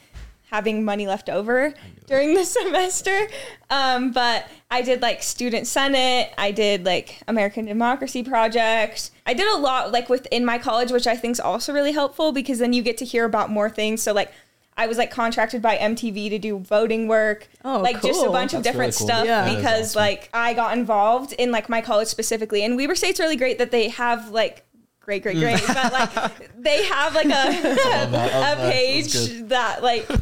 having money left over during the semester. Um, but I did like student senate. I did like American Democracy Project. I did a lot like within my college, which I think is also really helpful because then you get to hear about more things. So like. I was like contracted by MTV to do voting work, Oh, like just a cool. bunch of That's really different cool. stuff Yeah. Because awesome. like I got involved in like my college specifically, and Weber State's really great that they have like great, great, great, but like they have like a a page good. that like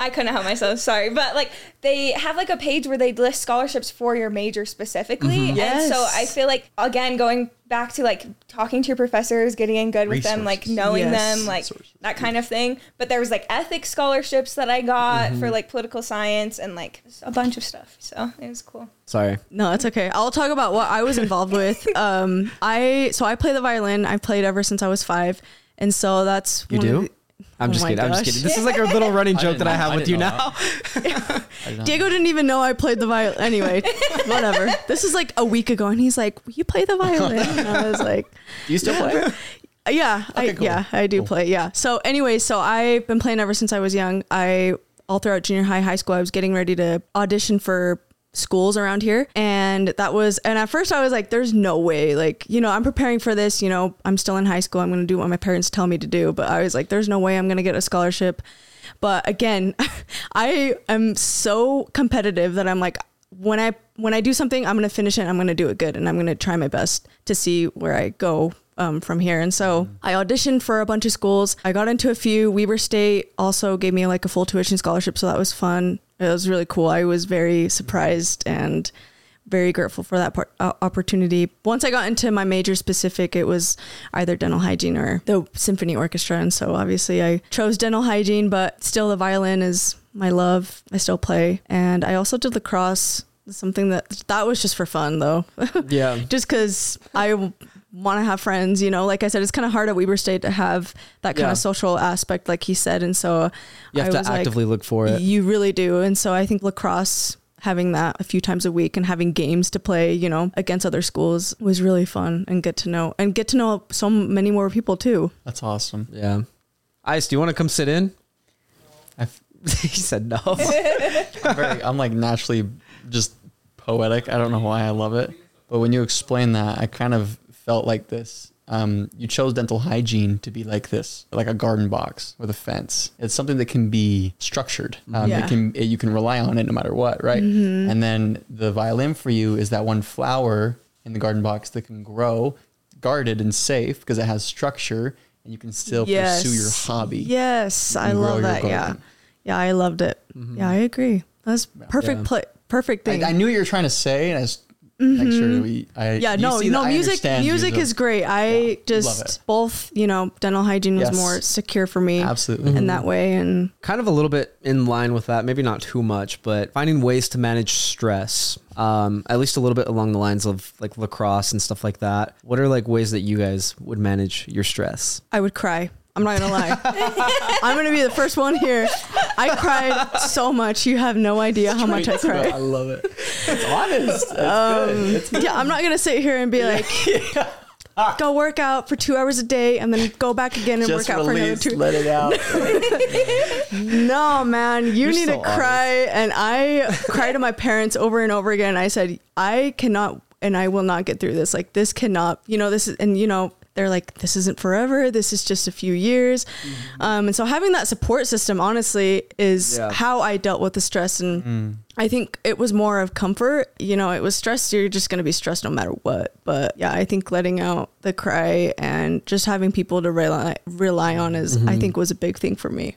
I couldn't help myself, sorry, but like they have like a page where they list scholarships for your major specifically, and Yes. so I feel like again going back to like talking to your professors, getting in good with them, like knowing Yes. them, like Resources. that kind of thing. But there was like ethics scholarships that I got for like political science and like a bunch of stuff. So it was cool. Sorry. No, it's okay. I'll talk about what I was involved with. Um, I so I play the violin. I've played ever since I was five, and so that's You one of do? the- I'm Oh just my kidding. I'm just kidding. This is like a little running joke didn't that I have I with you know now. I did not Diego didn't even know I played the violin. Anyway, whatever. This is like a week ago, and he's like, "Will you play the violin?" And I was like, Do you still play? Yeah, I, cool. yeah, I do Cool. play. Yeah. So, anyway, so I've been playing ever since I was young. I all throughout junior high, high school, I was getting ready to audition for schools around here, and that was. And at first, I was like, "There's no way." Like, you know, I'm preparing for this. You know, I'm still in high school. I'm going to do what my parents tell me to do. But I was like, "There's no way I'm going to get a scholarship." But again, I am so competitive that I'm like when I when I do something, I'm gonna finish it. I'm gonna do it good, and I'm gonna try my best to see where I go um, from here. And so I auditioned for a bunch of schools. I got into a few. Weber State also gave me like a full tuition scholarship, so that was fun. It was really cool. I was very surprised and very grateful for that part, uh, opportunity. Once I got into my major specific, it was either dental hygiene or the symphony orchestra. And so obviously I chose dental hygiene, but still the violin is my love. I still play. And I also did lacrosse, something that that was just for fun though. Yeah. just because I want to have friends, you know, like I said, it's kind of hard at Weber State to have that kind Yeah. of social aspect, like he said. And so You have I to was like, actively look for it. you really do. And so I think lacrosse, having that a few times a week and having games to play, you know, against other schools was really fun and get to know and get to know so many more people too. That's awesome. Yeah. Ice, do you want to come sit in? I've, he said no. I'm, very, I'm like naturally just poetic. I don't know why I love it, but when you explain that, I kind of felt like this um, you chose dental hygiene to be like this, like a garden box with a fence. It's something that can be structured. Um, Yeah. It can it, you can rely on it no matter what, right? Mm-hmm. And then the violin for you is that one flower in the garden box that can grow, guarded and safe because it has structure, and you can still pursue your hobby. Yes, I love that. Yeah, garden. yeah, I loved it. Yeah, I agree. That's perfect. Yeah. Pla perfect thing. I, I knew what you were trying to say, and I just make sure that we. I, yeah, no, no, music, music is great. I Yeah, just both, you know, dental hygiene was more secure for me Absolutely. in that way, and kind of a little bit in line with that maybe not too much but finding ways to manage stress um, at least a little bit along the lines of like lacrosse and stuff like that what are like ways that you guys would manage your stress I would cry. I'm not gonna lie. I'm gonna be the first one here. I cried so much. You have no idea how much I cried. I love it. It's honest. It's Um, good. It's Yeah, I'm not gonna sit here and be like, go work out for two hours a day and then go back again and just work out for another release, two. let it out. No, man, you You're need so to cry. And I cried to my parents over and over again. I said, I cannot and I will not get through this. Like, this cannot, you know, this is, and you know, they're like, this isn't forever. This is just a few years. Mm-hmm. Um, and so having that support system, honestly, is Yeah. how I dealt with the stress. And mm. I think it was more of comfort. You know, it was stress. You're just going to be stressed no matter what. But yeah, I think letting out the cry and just having people to rely, rely on is, I mm-hmm. think, was a big thing for me.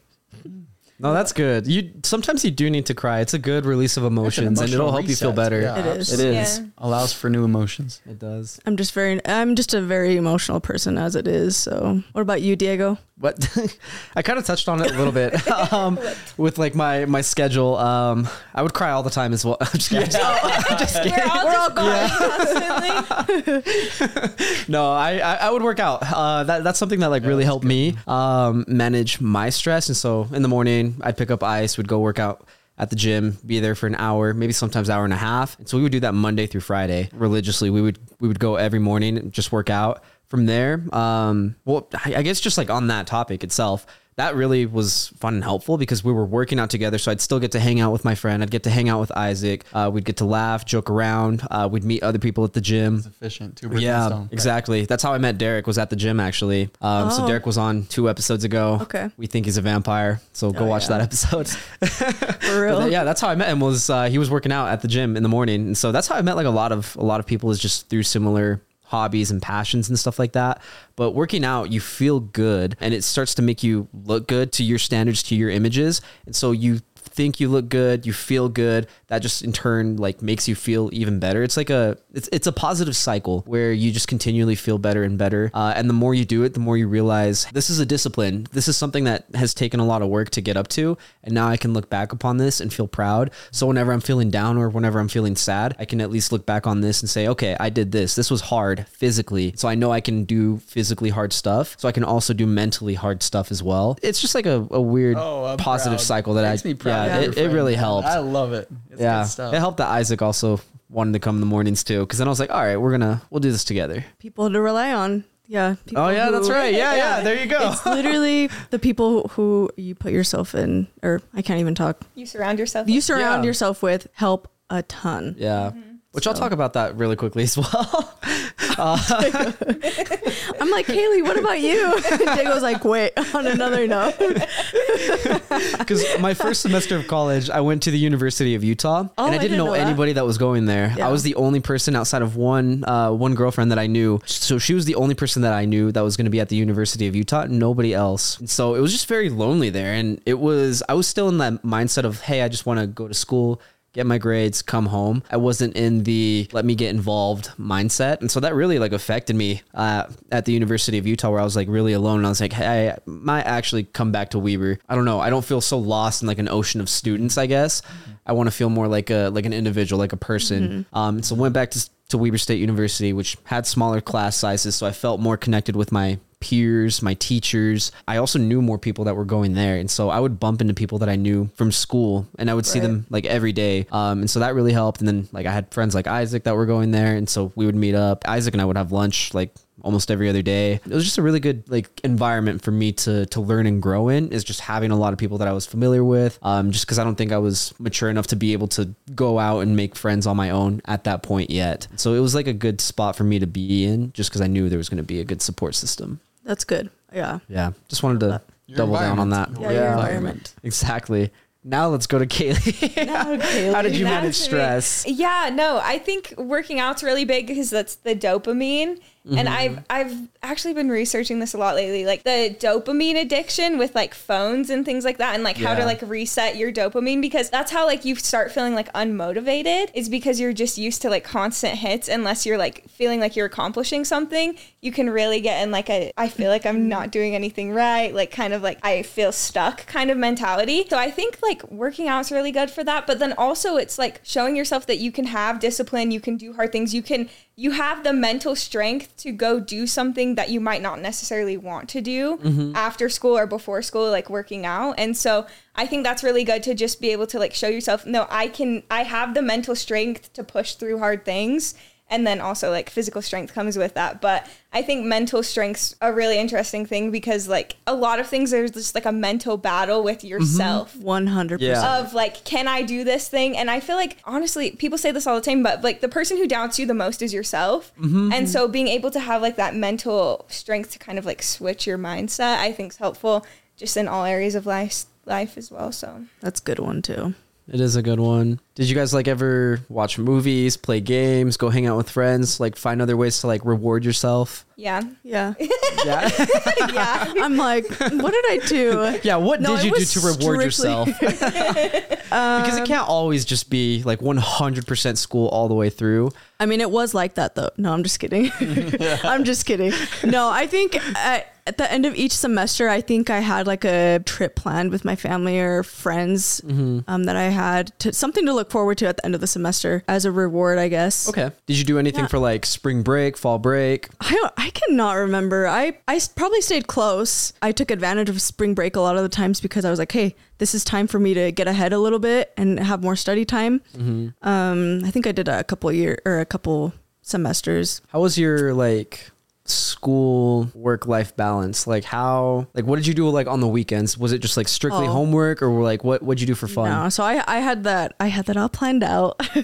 No that's good you sometimes you do need to cry it's a good release of emotions and it'll emotional help you feel better Yeah, It is. it is Yeah. Allows for new emotions. it does I'm just very, I'm just a very emotional person as it is. So, what about you, Diego? But I kind of touched on it a little bit um, with like my my schedule. Um, I would cry all the time as well. I'm just kidding. I'm just kidding. We're all just crying constantly. No, I, I I would work out. Uh, that that's something that like really helped me um, manage my stress. And so in the morning, I'd pick up ice, would go work out at the gym, be there for an hour, maybe sometimes hour and a half. And so we would do that Monday through Friday religiously. We would we would go every morning and just work out. From there, um, well, I I guess just like on that topic itself, that really was fun and helpful because we were working out together. So I'd still get to hang out with my friend. I'd get to hang out with Isaac. Uh, we'd get to laugh, joke around. Uh, we'd meet other people at the gym. It's efficient. Two birds Yeah, stone. exactly. That's how I met Derek. Was at the gym actually. Um, So Oh. Derek was on two episodes ago. Okay. We think he's a vampire, so go Oh, watch yeah. that episode. For real? But yeah, that's how I met him. Was uh, he was working out at the gym in the morning, and so that's how I met like a lot of a lot of people is just through similar hobbies and passions and stuff like that. But working out, you feel good, and it starts to make you look good to your standards, to your images, and so you think you look good, you feel good. That just in turn like makes you feel even better. It's like a it's it's a positive cycle where you just continually feel better and better. Uh, and the more you do it, the more you realize this is a discipline. This is something that has taken a lot of work to get up to, and now I can look back upon this and feel proud. So whenever I'm feeling down or whenever I'm feeling sad, I can at least look back on this and say, okay, I did this. This was hard physically, so I know I can do physically hard stuff. So I can also do mentally hard stuff as well. It's just like a, a weird Oh, positive proud. cycle that Makes I me proud yeah, it, it really helped. I love it. It's yeah, good stuff. it helped that Isaac also wanted to come in the mornings too, because then I was like, all right, we're gonna we'll do this together. people to rely on. Yeah. people Oh yeah, that's right. Yeah, yeah. There you go. It's literally the people who you put yourself in, or I can't even talk. You surround yourself. You surround Yeah. yourself with help a ton. Yeah. Mm-hmm. Which I'll talk about that really quickly as well. I'm like, Kaylei, what about you? Diego's like, wait, on another note. Because my first semester of college, I went to the University of Utah, Oh, and I I didn't, didn't know, know anybody that was going there. Yeah. I was the only person outside of one uh, one girlfriend that I knew. So she was the only person that I knew that was going to be at the University of Utah. Nobody else. So it was just very lonely there, and it was. I was still in that mindset of, hey, I just want to go to school. Get my grades, come home. I wasn't in the let me get involved mindset, and so that really like affected me uh, at the University of Utah, where I was like really alone. And I was like, hey, I might actually come back to Weber. I don't know. I don't feel so lost in like an ocean of students. I guess I want to feel more like a like an individual, like a person. Um, so went back to to Weber State University, which had smaller class sizes, so I felt more connected with my peers, my teachers. I also knew more people that were going there, and so I would bump into people that I knew from school, and I would see Right. them like every day. Um, and so that really helped. And then like I had friends like Isaac that were going there, and so we would meet up. Isaac and I would have lunch like almost every other day. It was just a really good like environment for me to to learn and grow in. Is just having a lot of people that I was familiar with. Um, just because I don't think I was mature enough to be able to go out and make friends on my own at that point yet. So it was like a good spot for me to be in, just because I knew there was going to be a good support system. That's good. Yeah. Yeah, just wanted to Your double down on that. environment. Yeah, your environment. exactly. Now let's go to Kaylei. How did you manage That's me. stress? Yeah, no, I think working out's really big because that's the dopamine. And mm-hmm. I've I've actually been researching this a lot lately, like the dopamine addiction with like phones and things like that, and like how to like reset your dopamine because that's how like you start feeling like unmotivated is because you're just used to like constant hits. Unless you're like feeling like you're accomplishing something, you can really get in like a I feel like I'm not doing anything right, like kind of like I feel stuck kind of mentality. So I think like working out is really good for that, but then also it's like showing yourself that you can have discipline, you can do hard things, you can you have the mental strength to go do something that you might not necessarily want to do mm-hmm. after school or before school like working out. And so I think that's really good to just be able to like show yourself no, I can I have the mental strength to push through hard things and then also like physical strength comes with that but i think mental strength's a really interesting thing because like a lot of things there's just like a mental battle with mm-hmm. yourself One hundred Yeah. percent. of like can i do this thing and i feel like honestly people say this all the time but like the person who doubts you the most is yourself mm-hmm. and so being able to have like that mental strength to kind of like switch your mindset i think is helpful just in all areas of life life as well so That's a good one too. It is a good one. Did you guys like ever watch movies, play games, go hang out with friends, like find other ways to like reward yourself? yeah Yeah. Yeah. yeah I'm like, what did I do? yeah. What No, did it you do to reward strictly- yourself? because it um, can't always just be like 100% school all the way through. I mean, it was like that though. No, I'm just kidding. I'm just kidding. No, I think at, at the end of each semester, I think I had like a trip planned with my family or friends mm-hmm. um, that I had to something to look forward to at the end of the semester as a reward, I guess. Okay. Did you do anything Yeah. for like spring break, fall break? I don't, I cannot remember. I I probably stayed close. I took advantage of spring break a lot of the times because I was like, hey, this is time for me to get ahead a little bit and have more study time. Um, I think I did a couple year or a couple semesters. How was your like school work life balance? Like how like what did you do like on the weekends? Was it just like strictly Oh. homework or like what what'd you do for fun? No, so I I had that I had that all planned out.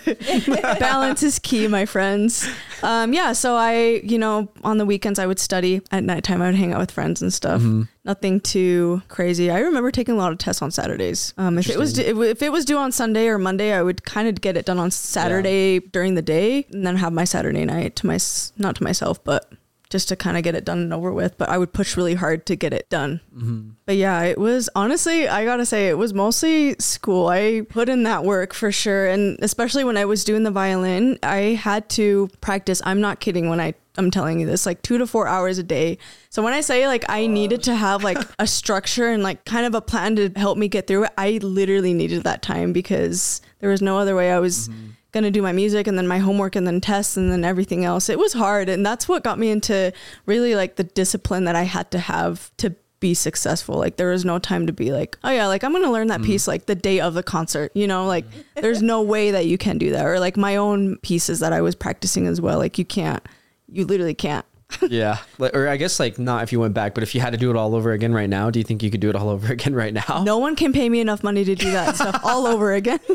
Balance is key, my friends. Um, yeah, so I you know on the weekends I would study. At nighttime I would hang out with friends and stuff. Mm-hmm. Nothing too crazy. I remember taking a lot of tests on Saturdays. Um, if it was if it was due on Sunday or Monday, I would kind of get it done on Saturday during the day, and then have my Saturday night to my not to myself, but just to kind of get it done and over with. But I would push really hard to get it done. Mm-hmm. But yeah, it was honestly, I gotta say, it was mostly school. I put in that work for sure. And especially when I was doing the violin, I had to practice. I'm not kidding when I, I'm telling you this, like two to four hours a day. So when I say like I needed to have like a structure and like kind of a plan to help me get through it, I literally needed that time because there was no other way I was mm-hmm. Gonna do my music and then my homework and then tests and then everything else. It was hard and that's what got me into really like the discipline that I had to have to be successful. Like there was no time to be like, oh yeah, like I'm gonna learn that mm-hmm. piece like the day of the concert. You know, like there's no way that you can do that. Or like my own pieces that I was practicing as well. Like you can't. You literally can't. yeah. Or I guess like not if you went back, but if you had to do it all over again right now, do you think you could do it all over again right now? No one can pay me enough money to do that stuff all over again.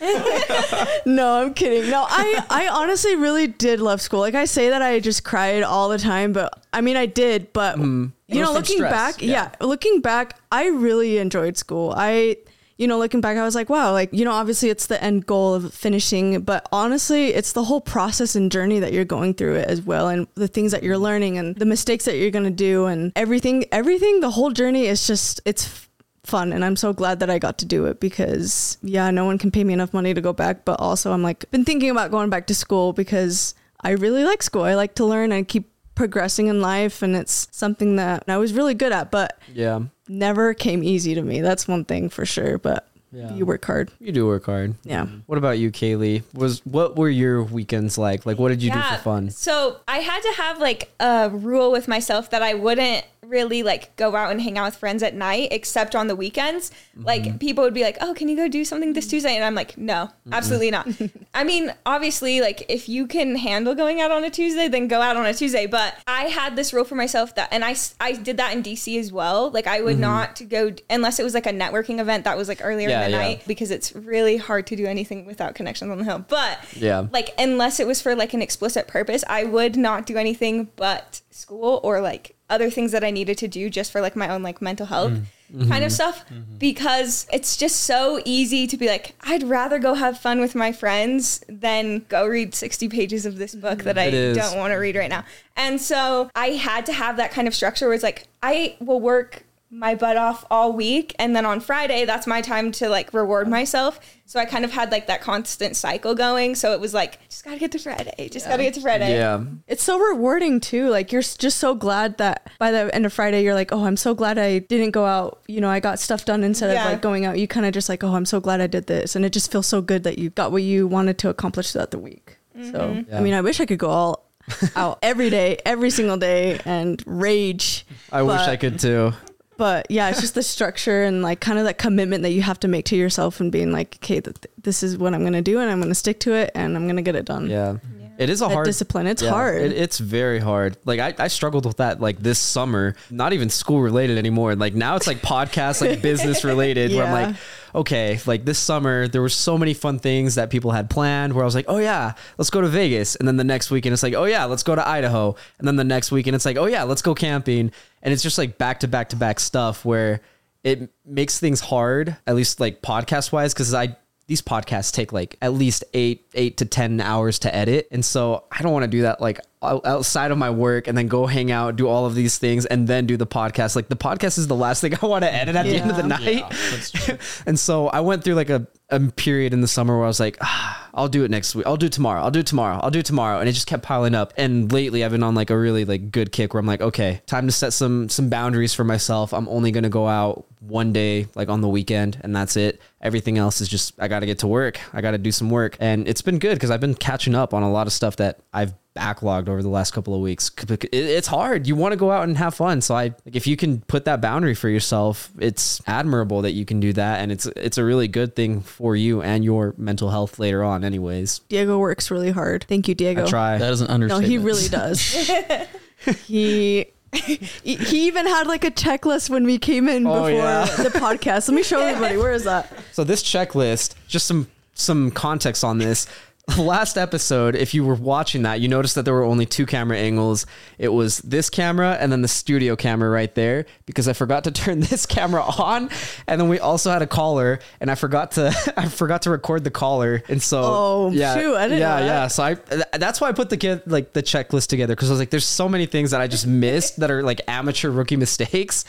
no, I'm kidding. No, I I honestly really did love school. Like I say that I just cried all the time, but I mean I did, but mm. It you know, looking stress, back, yeah. yeah. looking back, I really enjoyed school. I you know, looking back, I was like, wow, like, you know, obviously it's the end goal of finishing, but honestly, it's the whole process and journey that you're going through it as well. And the things that you're learning and the mistakes that you're going to do and everything, everything, the whole journey is just, it's fun. And I'm so glad that I got to do it because, yeah, no one can pay me enough money to go back. But also, I'm like, been thinking about going back to school because I really like school. I like to learn and keep progressing in life. And it's something that I was really good at. But Yeah. never came easy to me. That's one thing for sure. But Yeah. You work hard. You do work hard. Yeah. Mm-hmm. What about you, Kaylei? Was what were your weekends like? Like, what did you do for fun? So I had to have like a rule with myself that I wouldn't really like go out and hang out with friends at night except on the weekends. Mm-hmm. Like people would be like, "Oh, can you go do something this Tuesday?" And I'm like, "No, absolutely not." I mean, obviously, like if you can handle going out on a Tuesday, then go out on a Tuesday. But I had this rule for myself that, and I I did that in DC as well. Like I Mm-hmm. would not go unless it was like a networking event that was like earlier Yeah, in the yeah. night because it's really hard to do anything without connections on the hill. But Yeah. like unless it was for like an explicit purpose, I would not do anything but school or like other things that I needed to do just for like my own like mental health Mm-hmm. kind of mm-hmm. stuff mm-hmm. because it's just so easy to be like I'd rather go have fun with my friends than go read 60 pages of this book that mm-hmm. I It is. don't want to read right now. And so I had to have that kind of structure where it's like I will work my butt off all week and then on Friday that's my time to like reward myself. So I kind of had like that constant cycle going. So it was like just got to get to Friday. Just got to get to Friday. Yeah. It's so rewarding too. Like you're just so glad that by the end of Friday you're like, "Oh, I'm so glad I didn't go out. You know, I got stuff done instead Yeah. of like going out." You kind of just like, "Oh, I'm so glad I did this." And it just feels so good that you got what you wanted to accomplish throughout the week. Mm-hmm. So, Yeah. I mean, I wish I could go all out every day, every single day and rage. I wish I could too. But yeah, it's just the structure and like kind of that commitment that you have to make to yourself and being like, "Okay, th- this is what I'm going to do and I'm going to stick to it and I'm going to get it done." Yeah. It is a hard discipline, it's yeah, hard. It, it's very hard. Like I, I struggled with that like this summer. Not even school related anymore. Like now it's like podcast, like business related. Where I'm like, okay, like this summer there were so many fun things that people had planned. Where I was like, oh yeah, let's go to Vegas. And then the next weekend it's like, oh yeah, let's go to Idaho. And then the next weekend it's like, oh yeah, let's go camping. And it's just like back to back to back stuff where it makes things hard. At least like podcast wise, because I these podcasts take like at least eight eight to ten hours to edit. And so i don't want to do that like outside of my work and then go hang out do all of these things and then do the podcast. Like the podcast is the last thing i want to edit at the end of the Yeah. night. And so i went through like a, a period in the summer where i was like ah, i'll do it next week. I'll do it tomorrow. I'll do it tomorrow. I'll do it tomorrow. And it just kept piling up. And lately i've been on like a really like good kick where i'm like okay time to set some some boundaries for myself. I'm only to go out one day like on the weekend and that's it. Everything else is just i gotta get to work. I gotta do some work. And it's been good because i've been catching up on a lot of stuff that i've backlogged over the last couple of weeks. It's hard. You want to go out and have fun. So i like if you can put that boundary for yourself it's admirable that you can do that. And it's it's a really good thing for you and your mental health later on anyways Diego works really hard. Thank you, Diego. i try That is an No, he really does. he he he even had like a checklist when we came in Oh, before yeah. the podcast. Let me show everybody. Where is that? So this checklist, just some some context on this. Last episode, if you were watching that, you noticed that there were only two camera angles. It was this camera and then the studio camera right there because I forgot to turn this camera on, and then we also had a caller, and I forgot to I forgot to record the caller, and so Oh, shoot, I didn't yeah know yeah. So I th- that's why I put the kid like the checklist together because I was like, there's so many things that I just missed that are like amateur rookie mistakes.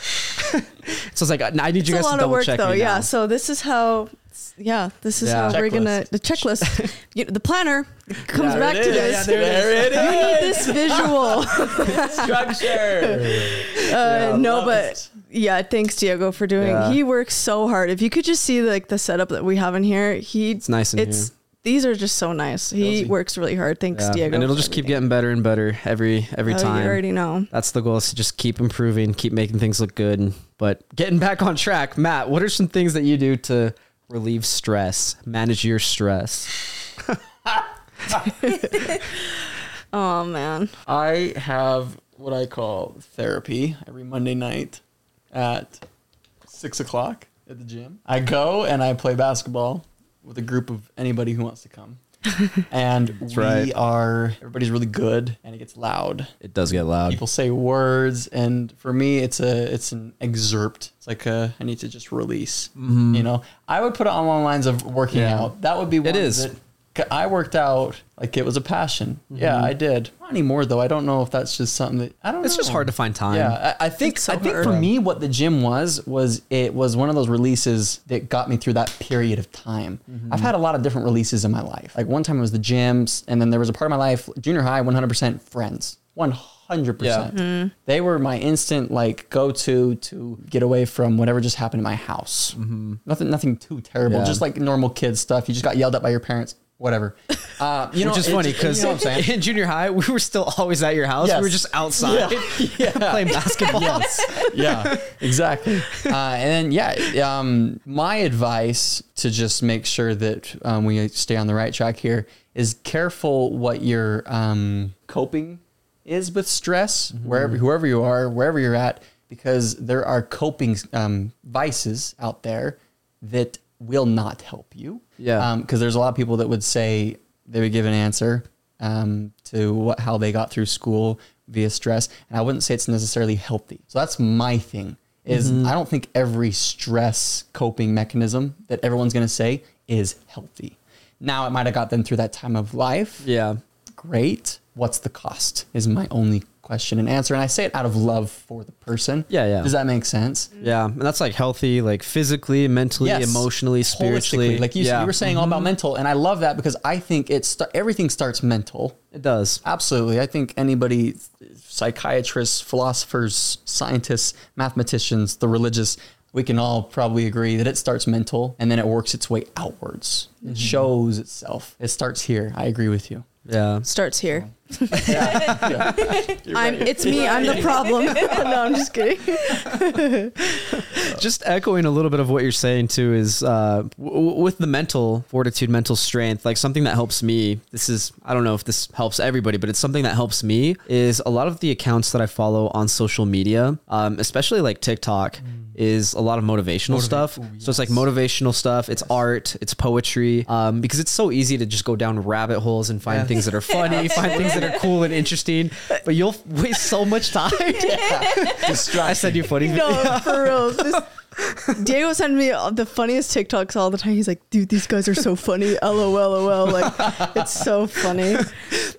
so I was like, I need you It's guys a lot to of double work check though. Yeah. now. So this is how. Yeah, this is Yeah. how we're gonna the checklist. you know, the planner comes Yeah, back it to is. this. Yeah, there it you need this visual. structure. Uh, no, love but it. yeah, thanks Diego for doing. Yeah. He works so hard. If you could just see like the setup that we have in here, he It's nice in it's here. these are just so nice. He Cozy. works really hard. Thanks, Yeah, Diego. and it'll for just keep everything. getting better and better every every Oh, time. You already know. That's the goal is to just keep improving, keep making things look good. But getting back on track, Matt, what are some things that you do to relieve stress, manage your stress? Oh man. I have what I call therapy every Monday night at six o'clock at the gym. I go and I play basketball with a group of anybody who wants to come. and we right. are everybody's really good and it gets loud. It does get loud. People say words and for me it's a it's an excerpt. It's like a I need to just release. You know, I would put it on the lines of working Mm-hmm. Yeah. out. That would be one is. that I worked out like it was a passion. Yeah, Mm-hmm. I did. Not anymore though. I don't know if that's just something that I don't. It's just hard to find time. Yeah, I, I think so I think hard. for me, what the gym was was it was one of those releases that got me through that period of time. Mm-hmm. I've had a lot of different releases in my life. Like one time it was the gyms, and then there was a part of my life, junior high, 100% friends, hundred Yeah. percent. They were my instant like go to to get away from whatever just happened in my house. Nothing, nothing too terrible. Yeah. Just like normal kid stuff. You just got yelled at by your parents. Whatever. Uh, you know, Which is funny because you know what I'm saying. in junior high we were still always at your house. Yes. We were just outside Yeah. playing basketball. yeah, exactly. Uh, and then, yeah, um, my advice to just make sure that um, we stay on the right track here is careful what your um, coping is with stress, wherever, whoever you are, wherever you're at, because there are coping um, vices out there that will not help you. Yeah. Because there's a lot of people that would say they would give an answer um, to what, how they got through school via stress, and I wouldn't say it's necessarily healthy. So that's my thing. Is Mm-hmm. I don't think every stress coping mechanism that everyone's going to say is healthy. Now it might have got them through that time of life. Yeah. Great. What's the cost? Is my only question and answer, and I say it out of love for the person. Yeah, yeah. Does that make sense? Yeah, and that's like healthy, like physically, mentally, Yes. emotionally, spiritually. Holistically. Like you, yeah, Mm-hmm. you were saying all about mental, and I love that because I think it's st- everything starts mental. it does. Absolutely. I think anybody, psychiatrists, philosophers, scientists, mathematicians, the religious, we can all probably agree that it starts mental and then it works its way outwards. Mm-hmm. It shows itself. It starts here. I agree with you. Yeah. Starts here. Yeah. I'm. It's me. I'm the problem. no, I'm just kidding. Just echoing a little bit of what you're saying too is uh, w- w- with the mental fortitude, mental strength, like something that helps me. This is I don't know if this helps everybody, but it's something that helps me. Is a lot of the accounts that I follow on social media, um, especially like TikTok, is a lot of motivational stuff. So it's like motivational stuff. It's art. It's poetry. Um, because it's so easy to just go down rabbit holes and find Yeah. things that are funny, find things that are cool and interesting. But you'll waste so much time. I said you're funny. No, for real. This, Diego sends me the funniest TikToks all the time. He's like, "Dude, these guys are so funny." LOL, LOL. Like, it's so funny.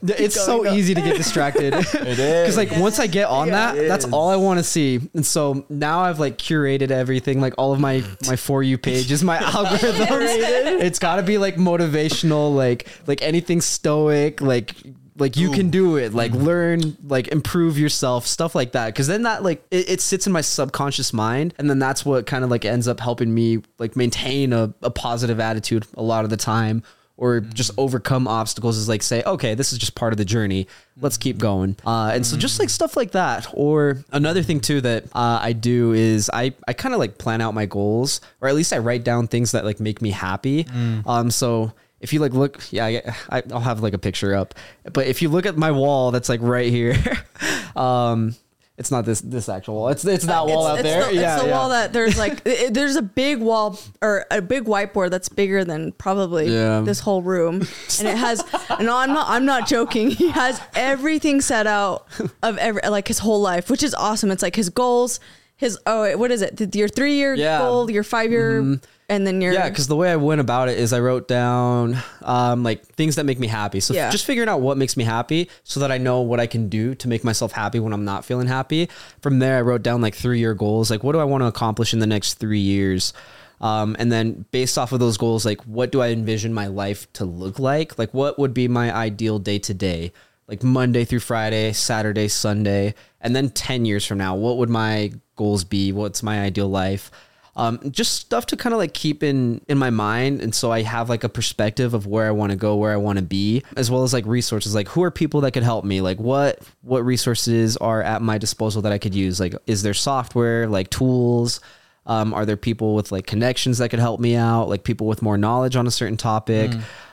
it's so going, go. easy to get distracted. It is. Because like once I get on Yeah. that, that's is. all I want to see. And so now I've like curated everything, like all of my my for you pages, my algorithms. it's got to be like motivational, like like anything stoic, like like you can do it, like learn, like improve yourself, stuff like that. Because then that like it, it sits in my subconscious mind, and then that's what kind of like ends up helping me like maintain a, a positive attitude a lot of the time or just overcome obstacles is like say okay this is just part of the journey. Let's keep going. Uh, and so just like stuff like that. Or another thing too that uh, i do is i, I kind of like plan out my goals or at least i write down things that like make me happy. Um, so if you like look yeah I, I- i'll have like a picture up but if you look at my wall that's like right here um it's not this this actual wall it's it's that wall it's, out it's there The, yeah it's the yeah. wall that there's like it- there's a big wall or a big whiteboard that's bigger than probably Yeah. this whole room, and it has. no, I'm not. I'm not joking. He has everything set out of every like his whole life, which is awesome. It's like his goals. His oh, what is it? Your three year Yeah. Mm-hmm. goal, your five year, and then your Yeah, because the way I went about it is I wrote down um, like things that make me happy. So Yeah. just figuring out what makes me happy so that I know what I can do to make myself happy when I'm not feeling happy. From there, I wrote down like three year goals. Like, what do I want to accomplish in the next three years? Um, and then based off of those goals, like, what do I envision my life to look like? Like, what would be my ideal day to day? Like Monday through Friday, Saturday, Sunday, and then 10 years from now, what would my goals be? What's my ideal life? Um, just stuff to kind of like keep in in my mind and so i have like a perspective of where i want to go where i want to be as well as like resources. Like who are people that could help me? Like what what resources are at my disposal that i could use? Like is there software? Like tools? Um, are there people with like connections that could help me out? Like people with more knowledge on a certain topic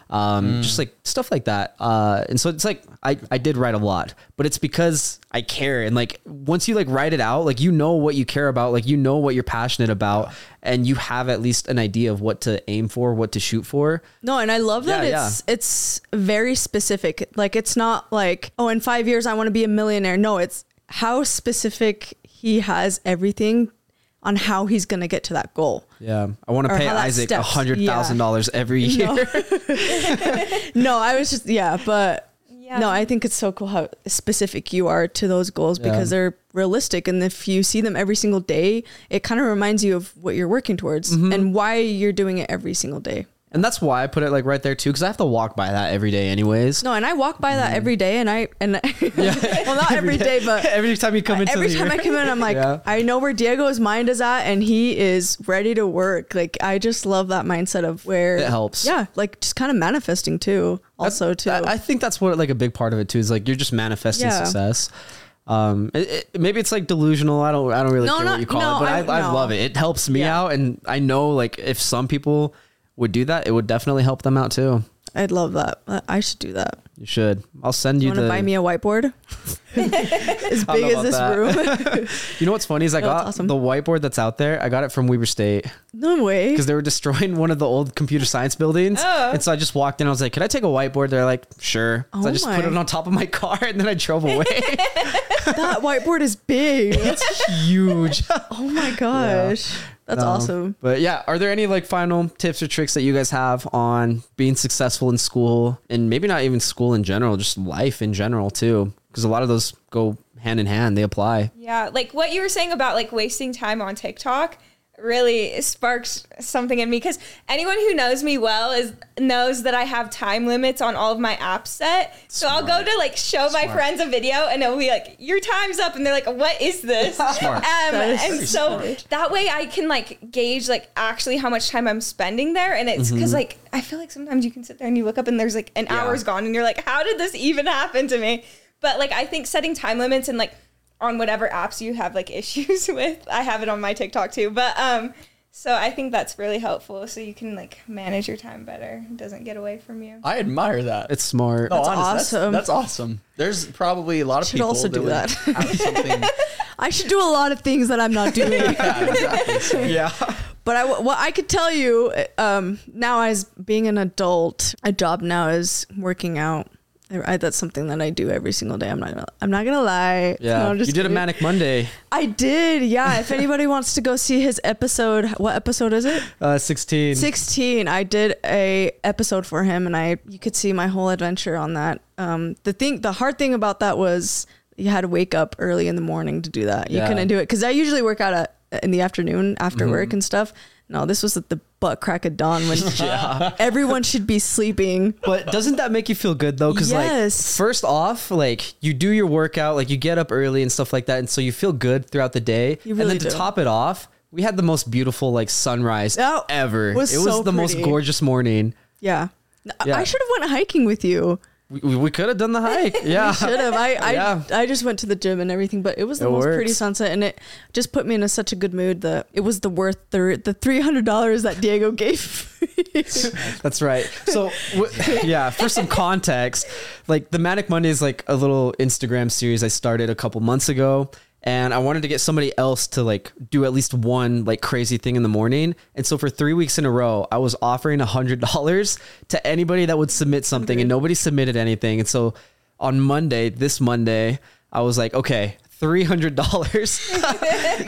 um, just like stuff like that. Uh, and so it's like I, I did write a lot, but it's because I care. And like once you like write it out, like you know what you care about, like you know what you're passionate about, and you have at least an idea of what to aim for, what to shoot for. No, and I love that Yeah, it's it's very specific. Like it's not like, oh, in five years I want to be a millionaire. No, it's how specific he has everything on how he's gonna get to that goal. Yeah, I want to pay Isaac a steps. hundred thousand dollars every year. No. no, I was just yeah, but Yeah. no, I think it's so cool how specific you are to those goals because they're realistic, and if you see them every single day, it kind of reminds you of what you're working towards Mm-hmm. and why you're doing it every single day. And that's why I put it like right there too, because I have to walk by that every day, anyways. No, and I walk by that every day, and I and yeah, well, not every day, but every time you come into every the time I come in, I'm like, Yeah. I know where Diego's mind is at, and he is ready to work. Like, I just love that mindset of where It helps. Yeah, like just kind of manifesting too. Also, too. I, I think that's what like a big part of it too is like you're just manifesting Yeah. success. Um, it, it- maybe it's like delusional. I don't. I don't really No, care not- what you call no, it, but I, I- I, love it. It helps me out, and I know like if some people would do that, it would definitely help them out too. I'd love that. I- should do that. You should. I'll send You you, want to the. buy me a whiteboard? as big as this about room. you know what's funny is I No, got awesome. the whiteboard that's out there. I got it from Weber State no way. because they were destroying one of the old computer science buildings, Oh. and so I just walked in. I was like, "Can I take a whiteboard?" They're like, "Sure." So I Oh just my. put it on top of my car, and then I drove away. that whiteboard is big. it's huge. oh my gosh. That's Um, awesome. But yeah, are there any like final tips or tricks that you guys have on being successful in school and maybe not even school in general, just life in general too? Because a lot of those go hand in hand, they apply. Yeah, like what you were saying about like wasting time on TikTok really sparks something in me because anyone who knows me well is knows that I have time limits on all of my apps set. So I'll go to like show my friends a video and it'll be like, "Your time's up," and they're like, "What is this?" Um, That is and so smart. that way I can like gauge like actually how much time I'm spending there, and it's because like I feel like sometimes you can sit there and you look up and there's like an Yeah. hour's gone, and you're like, "How did this even happen to me?" But like I think setting time limits and like on whatever apps you have like issues with. I have it on my TikTok too. But um so I think that's really helpful so you can like manage your time better. It doesn't get away from you. I admire that. It's smart. no, That's honest, awesome. That's, that's awesome. There's probably a lot of Should people also that do would that. something. I should do a lot of things that I'm not doing. yeah, exactly. So, yeah. But I, what I could tell you um, now, as being an adult, a job now is working out. I, that's something that I do every single day. I'm not. Gonna, I'm not gonna lie. Yeah. No, I'm you did a. Manic Monday, I did. Yeah. If anybody wants to go see his episode, what episode is it? uh, 16. 16 i did a episode for him and i you could see my whole adventure on that um the thing the hard thing about that was you had to wake up early in the morning to do that you Yeah. couldn't do it because i usually work out at, in the afternoon after Mm-hmm. work and stuff no this was at the butt crack of dawn when everyone should be sleeping But doesn't that make you feel good though? Because like, Yes. first off, like you do your workout, like you get up early and stuff like that, and so you feel good throughout the day. You and really then to top it off, we had the most beautiful like sunrise Oh, ever. it was it was so the most gorgeous morning. yeah, Yeah. i should have went hiking with you We, we, we could have done the hike. Yeah. should have I I, Yeah. I just went to the gym and everything but it was the It most works. pretty sunset and it just put me in a, such a good mood that it was the worth the the $300 that diego gave That's right. So, w- yeah, for some context, like the Manic Monday is like a little Instagram series I started a couple months ago. And I wanted to get somebody else to like do at least one like crazy thing in the morning. And so for three weeks in a row, I was offering a hundred dollars to anybody that would submit something and nobody submitted anything. And so on Monday, this Monday, I was like, okay, three hundred dollars.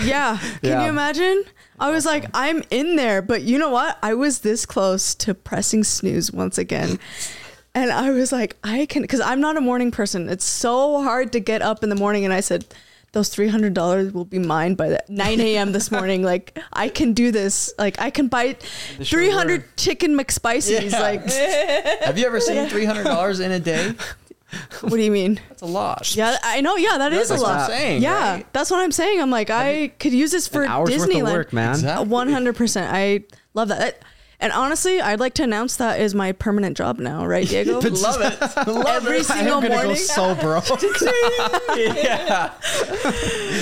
Yeah. Can Yeah. you imagine? I was like, I'm in there, but you know what? I was this close to pressing snooze once again. And I was like, I can, because I'm not a morning person. It's so hard to get up in the morning. And I said, those $300 will be mine by the 9 a.m. this morning. Like, I can do this. Like, I can buy sure 300 were. chicken McSpicy's. Yeah. Like, Have you ever seen three hundred dollars in a day? what do you mean? That's a lot. Yeah, I know. Yeah, that is That's a what I'm lot. saying, yeah, right? that's what I'm saying. I'm like, I could use this for An hour's Disneyland. worth of work, man. One hundred percent. I love that. That- And honestly, I'd like to announce that is my permanent job now, right, Diego? Love it. Love Every it. single I'm gonna morning. go so broke. yeah.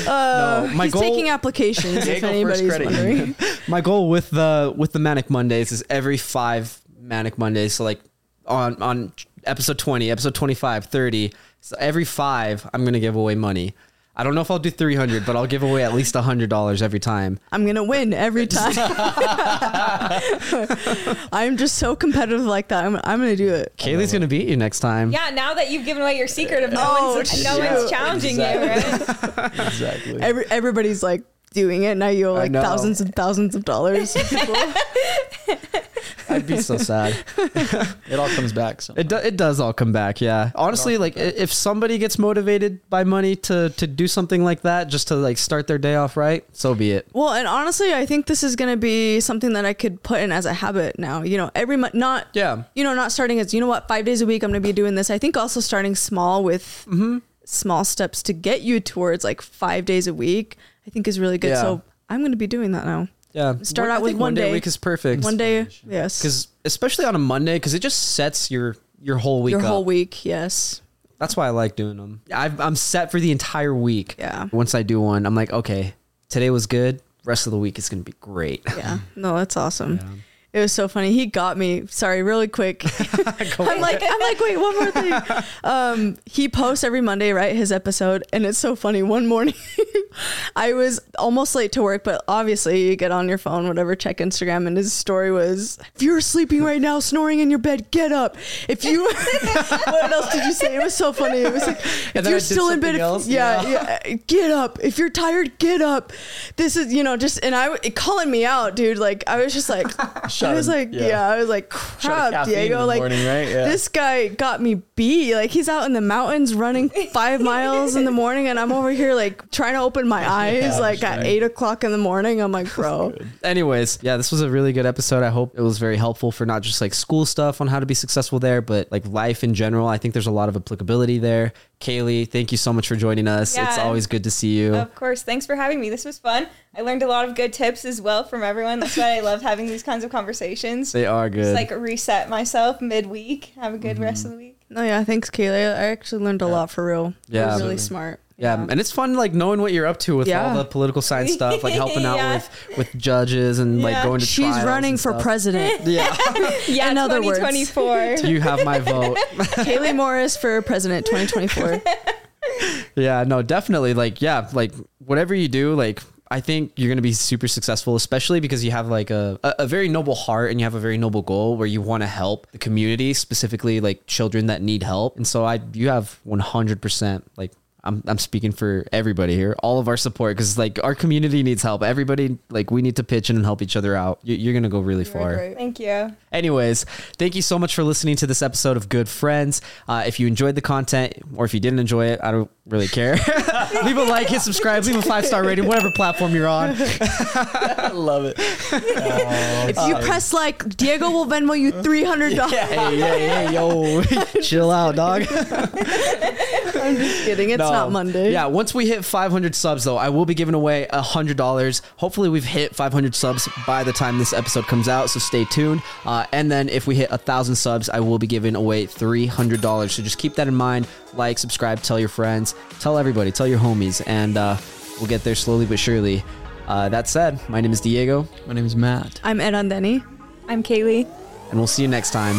no, uh, my He's goal, taking applications. if Diego anybody's First Credit wondering. my goal with the with the manic mondays is every five manic mondays so like on on episode 20 episode 25 30 so every five i'm gonna give away money i don't know if i'll do 300 but i'll give away at least $100 every time I'm gonna win every time. I'm just so competitive like that. I'm, I'm gonna do it. kaylei's gonna beat you next time Yeah, now that you've given away your secret of no Oh, one's no one's challenging you, right? Exactly. Every, everybody's like doing it now. You owe like know. thousands and thousands of dollars. i I'd be so sad. It all comes back. So. It, do, it does all come back, yeah. Honestly, like i- if somebody gets motivated by money to to do something like that, just to like start their day off right, so be it. Well, and honestly, I think this is going to be something that I could put in as a habit now. You know, every month, not Yeah. you know, not starting as you know what, five days a week I'm going to be doing this. I think also starting small with Mm-hmm. small steps to get you towards like five days a week. I think is really good. Yeah. So I'm going to be doing that now. Yeah. Start One- out with think one day a day. week is perfect. One day, yes, because especially on a Monday, because it just sets your your whole week your up. whole week, yes, That's why I like doing them. I've, I'm set for the entire week. Yeah. Once I do one, I'm like, okay, today was good. Rest of the week is gonna be great. yeah. No, that's awesome. It was so funny. He got me. Sorry, really quick. I'm like, I'm like, wait, one more thing. Um, he posts every Monday, right? His episode, and it's so funny. One morning, I was almost late to work, but obviously you get on your phone, whatever, check Instagram, and his story was, "If you're sleeping right now, snoring in your bed, get up. If you, what else did you say? It was so funny. It was like, if you're still in bed, if- yeah, Yeah. yeah, get up. If you're tired, get up. This is, you know, just and I calling me out, dude. Like I was just like, Shut I was him, like, yeah. yeah. I was like, crap, Diego. Like morning, right? Yeah. this guy got me beat. Like he's out in the mountains running five miles in the morning, and I'm over here like trying to open my eyes Yeah, like at right. eight o'clock in the morning. I'm like, bro, Anyways, yeah, this was a really good episode. I hope it was very helpful for not just like school stuff on how to be successful there, but like life in general. I think there's a lot of applicability there. Kaylei, thank you so much for joining us. It's always good to see you. Of course. Thanks for having me. This was fun. I learned a lot of good tips as well from everyone. That's why I love having these kinds of conversations. They are Just good. like reset myself midweek. Have a good rest of the week. no, yeah, thanks, Kayla. I actually learned a lot for real. Yeah. Yeah, really Absolutely. smart. yeah, and it's fun like knowing what you're up to with Yeah. all the political science stuff, like helping out Yeah. with with judges and like going to She's running for president. Yeah, Yeah, In other words. 2024. you have my vote. Kaylei Morris for president 2024. Yeah, no, definitely. Like, yeah, like whatever you do, like I think you're gonna be super successful, especially because you have like a, a, very noble heart and you have a very noble goal where you want to help the community, specifically like children that need help. And so I, you have 100 percent like. I'm, I'm speaking for everybody here, all of our support, because like our community needs help. Everybody, like, we need to pitch in and help each other out. You, you're gonna go really far. great. Thank you. Anyways, thank you so much for listening to this episode of Good Friends. Uh, if you enjoyed the content or if you didn't enjoy it, I don't really care. leave a like, hit subscribe, leave a five star rating, whatever platform you're on. I love it. If you press like, Diego will Venmo you three hundred dollars. Hey, hey, hey, yo, chill out, dog. I'm just kidding. It's No. not Monday. Yeah, once we hit 500 subs, though, I will be giving away $100. Hopefully, we've hit 500 subs by the time this episode comes out, so stay tuned. Uh, and then if we hit 1,000 subs, I will be giving away $300. So just keep that in mind. Like, subscribe, tell your friends, tell everybody, tell your homies, and uh, we'll get there slowly but surely. Uh, that said, my name is Diego, My name is Matt. I'm Ed Andeni. I'm Kaylei. and we'll see you next time.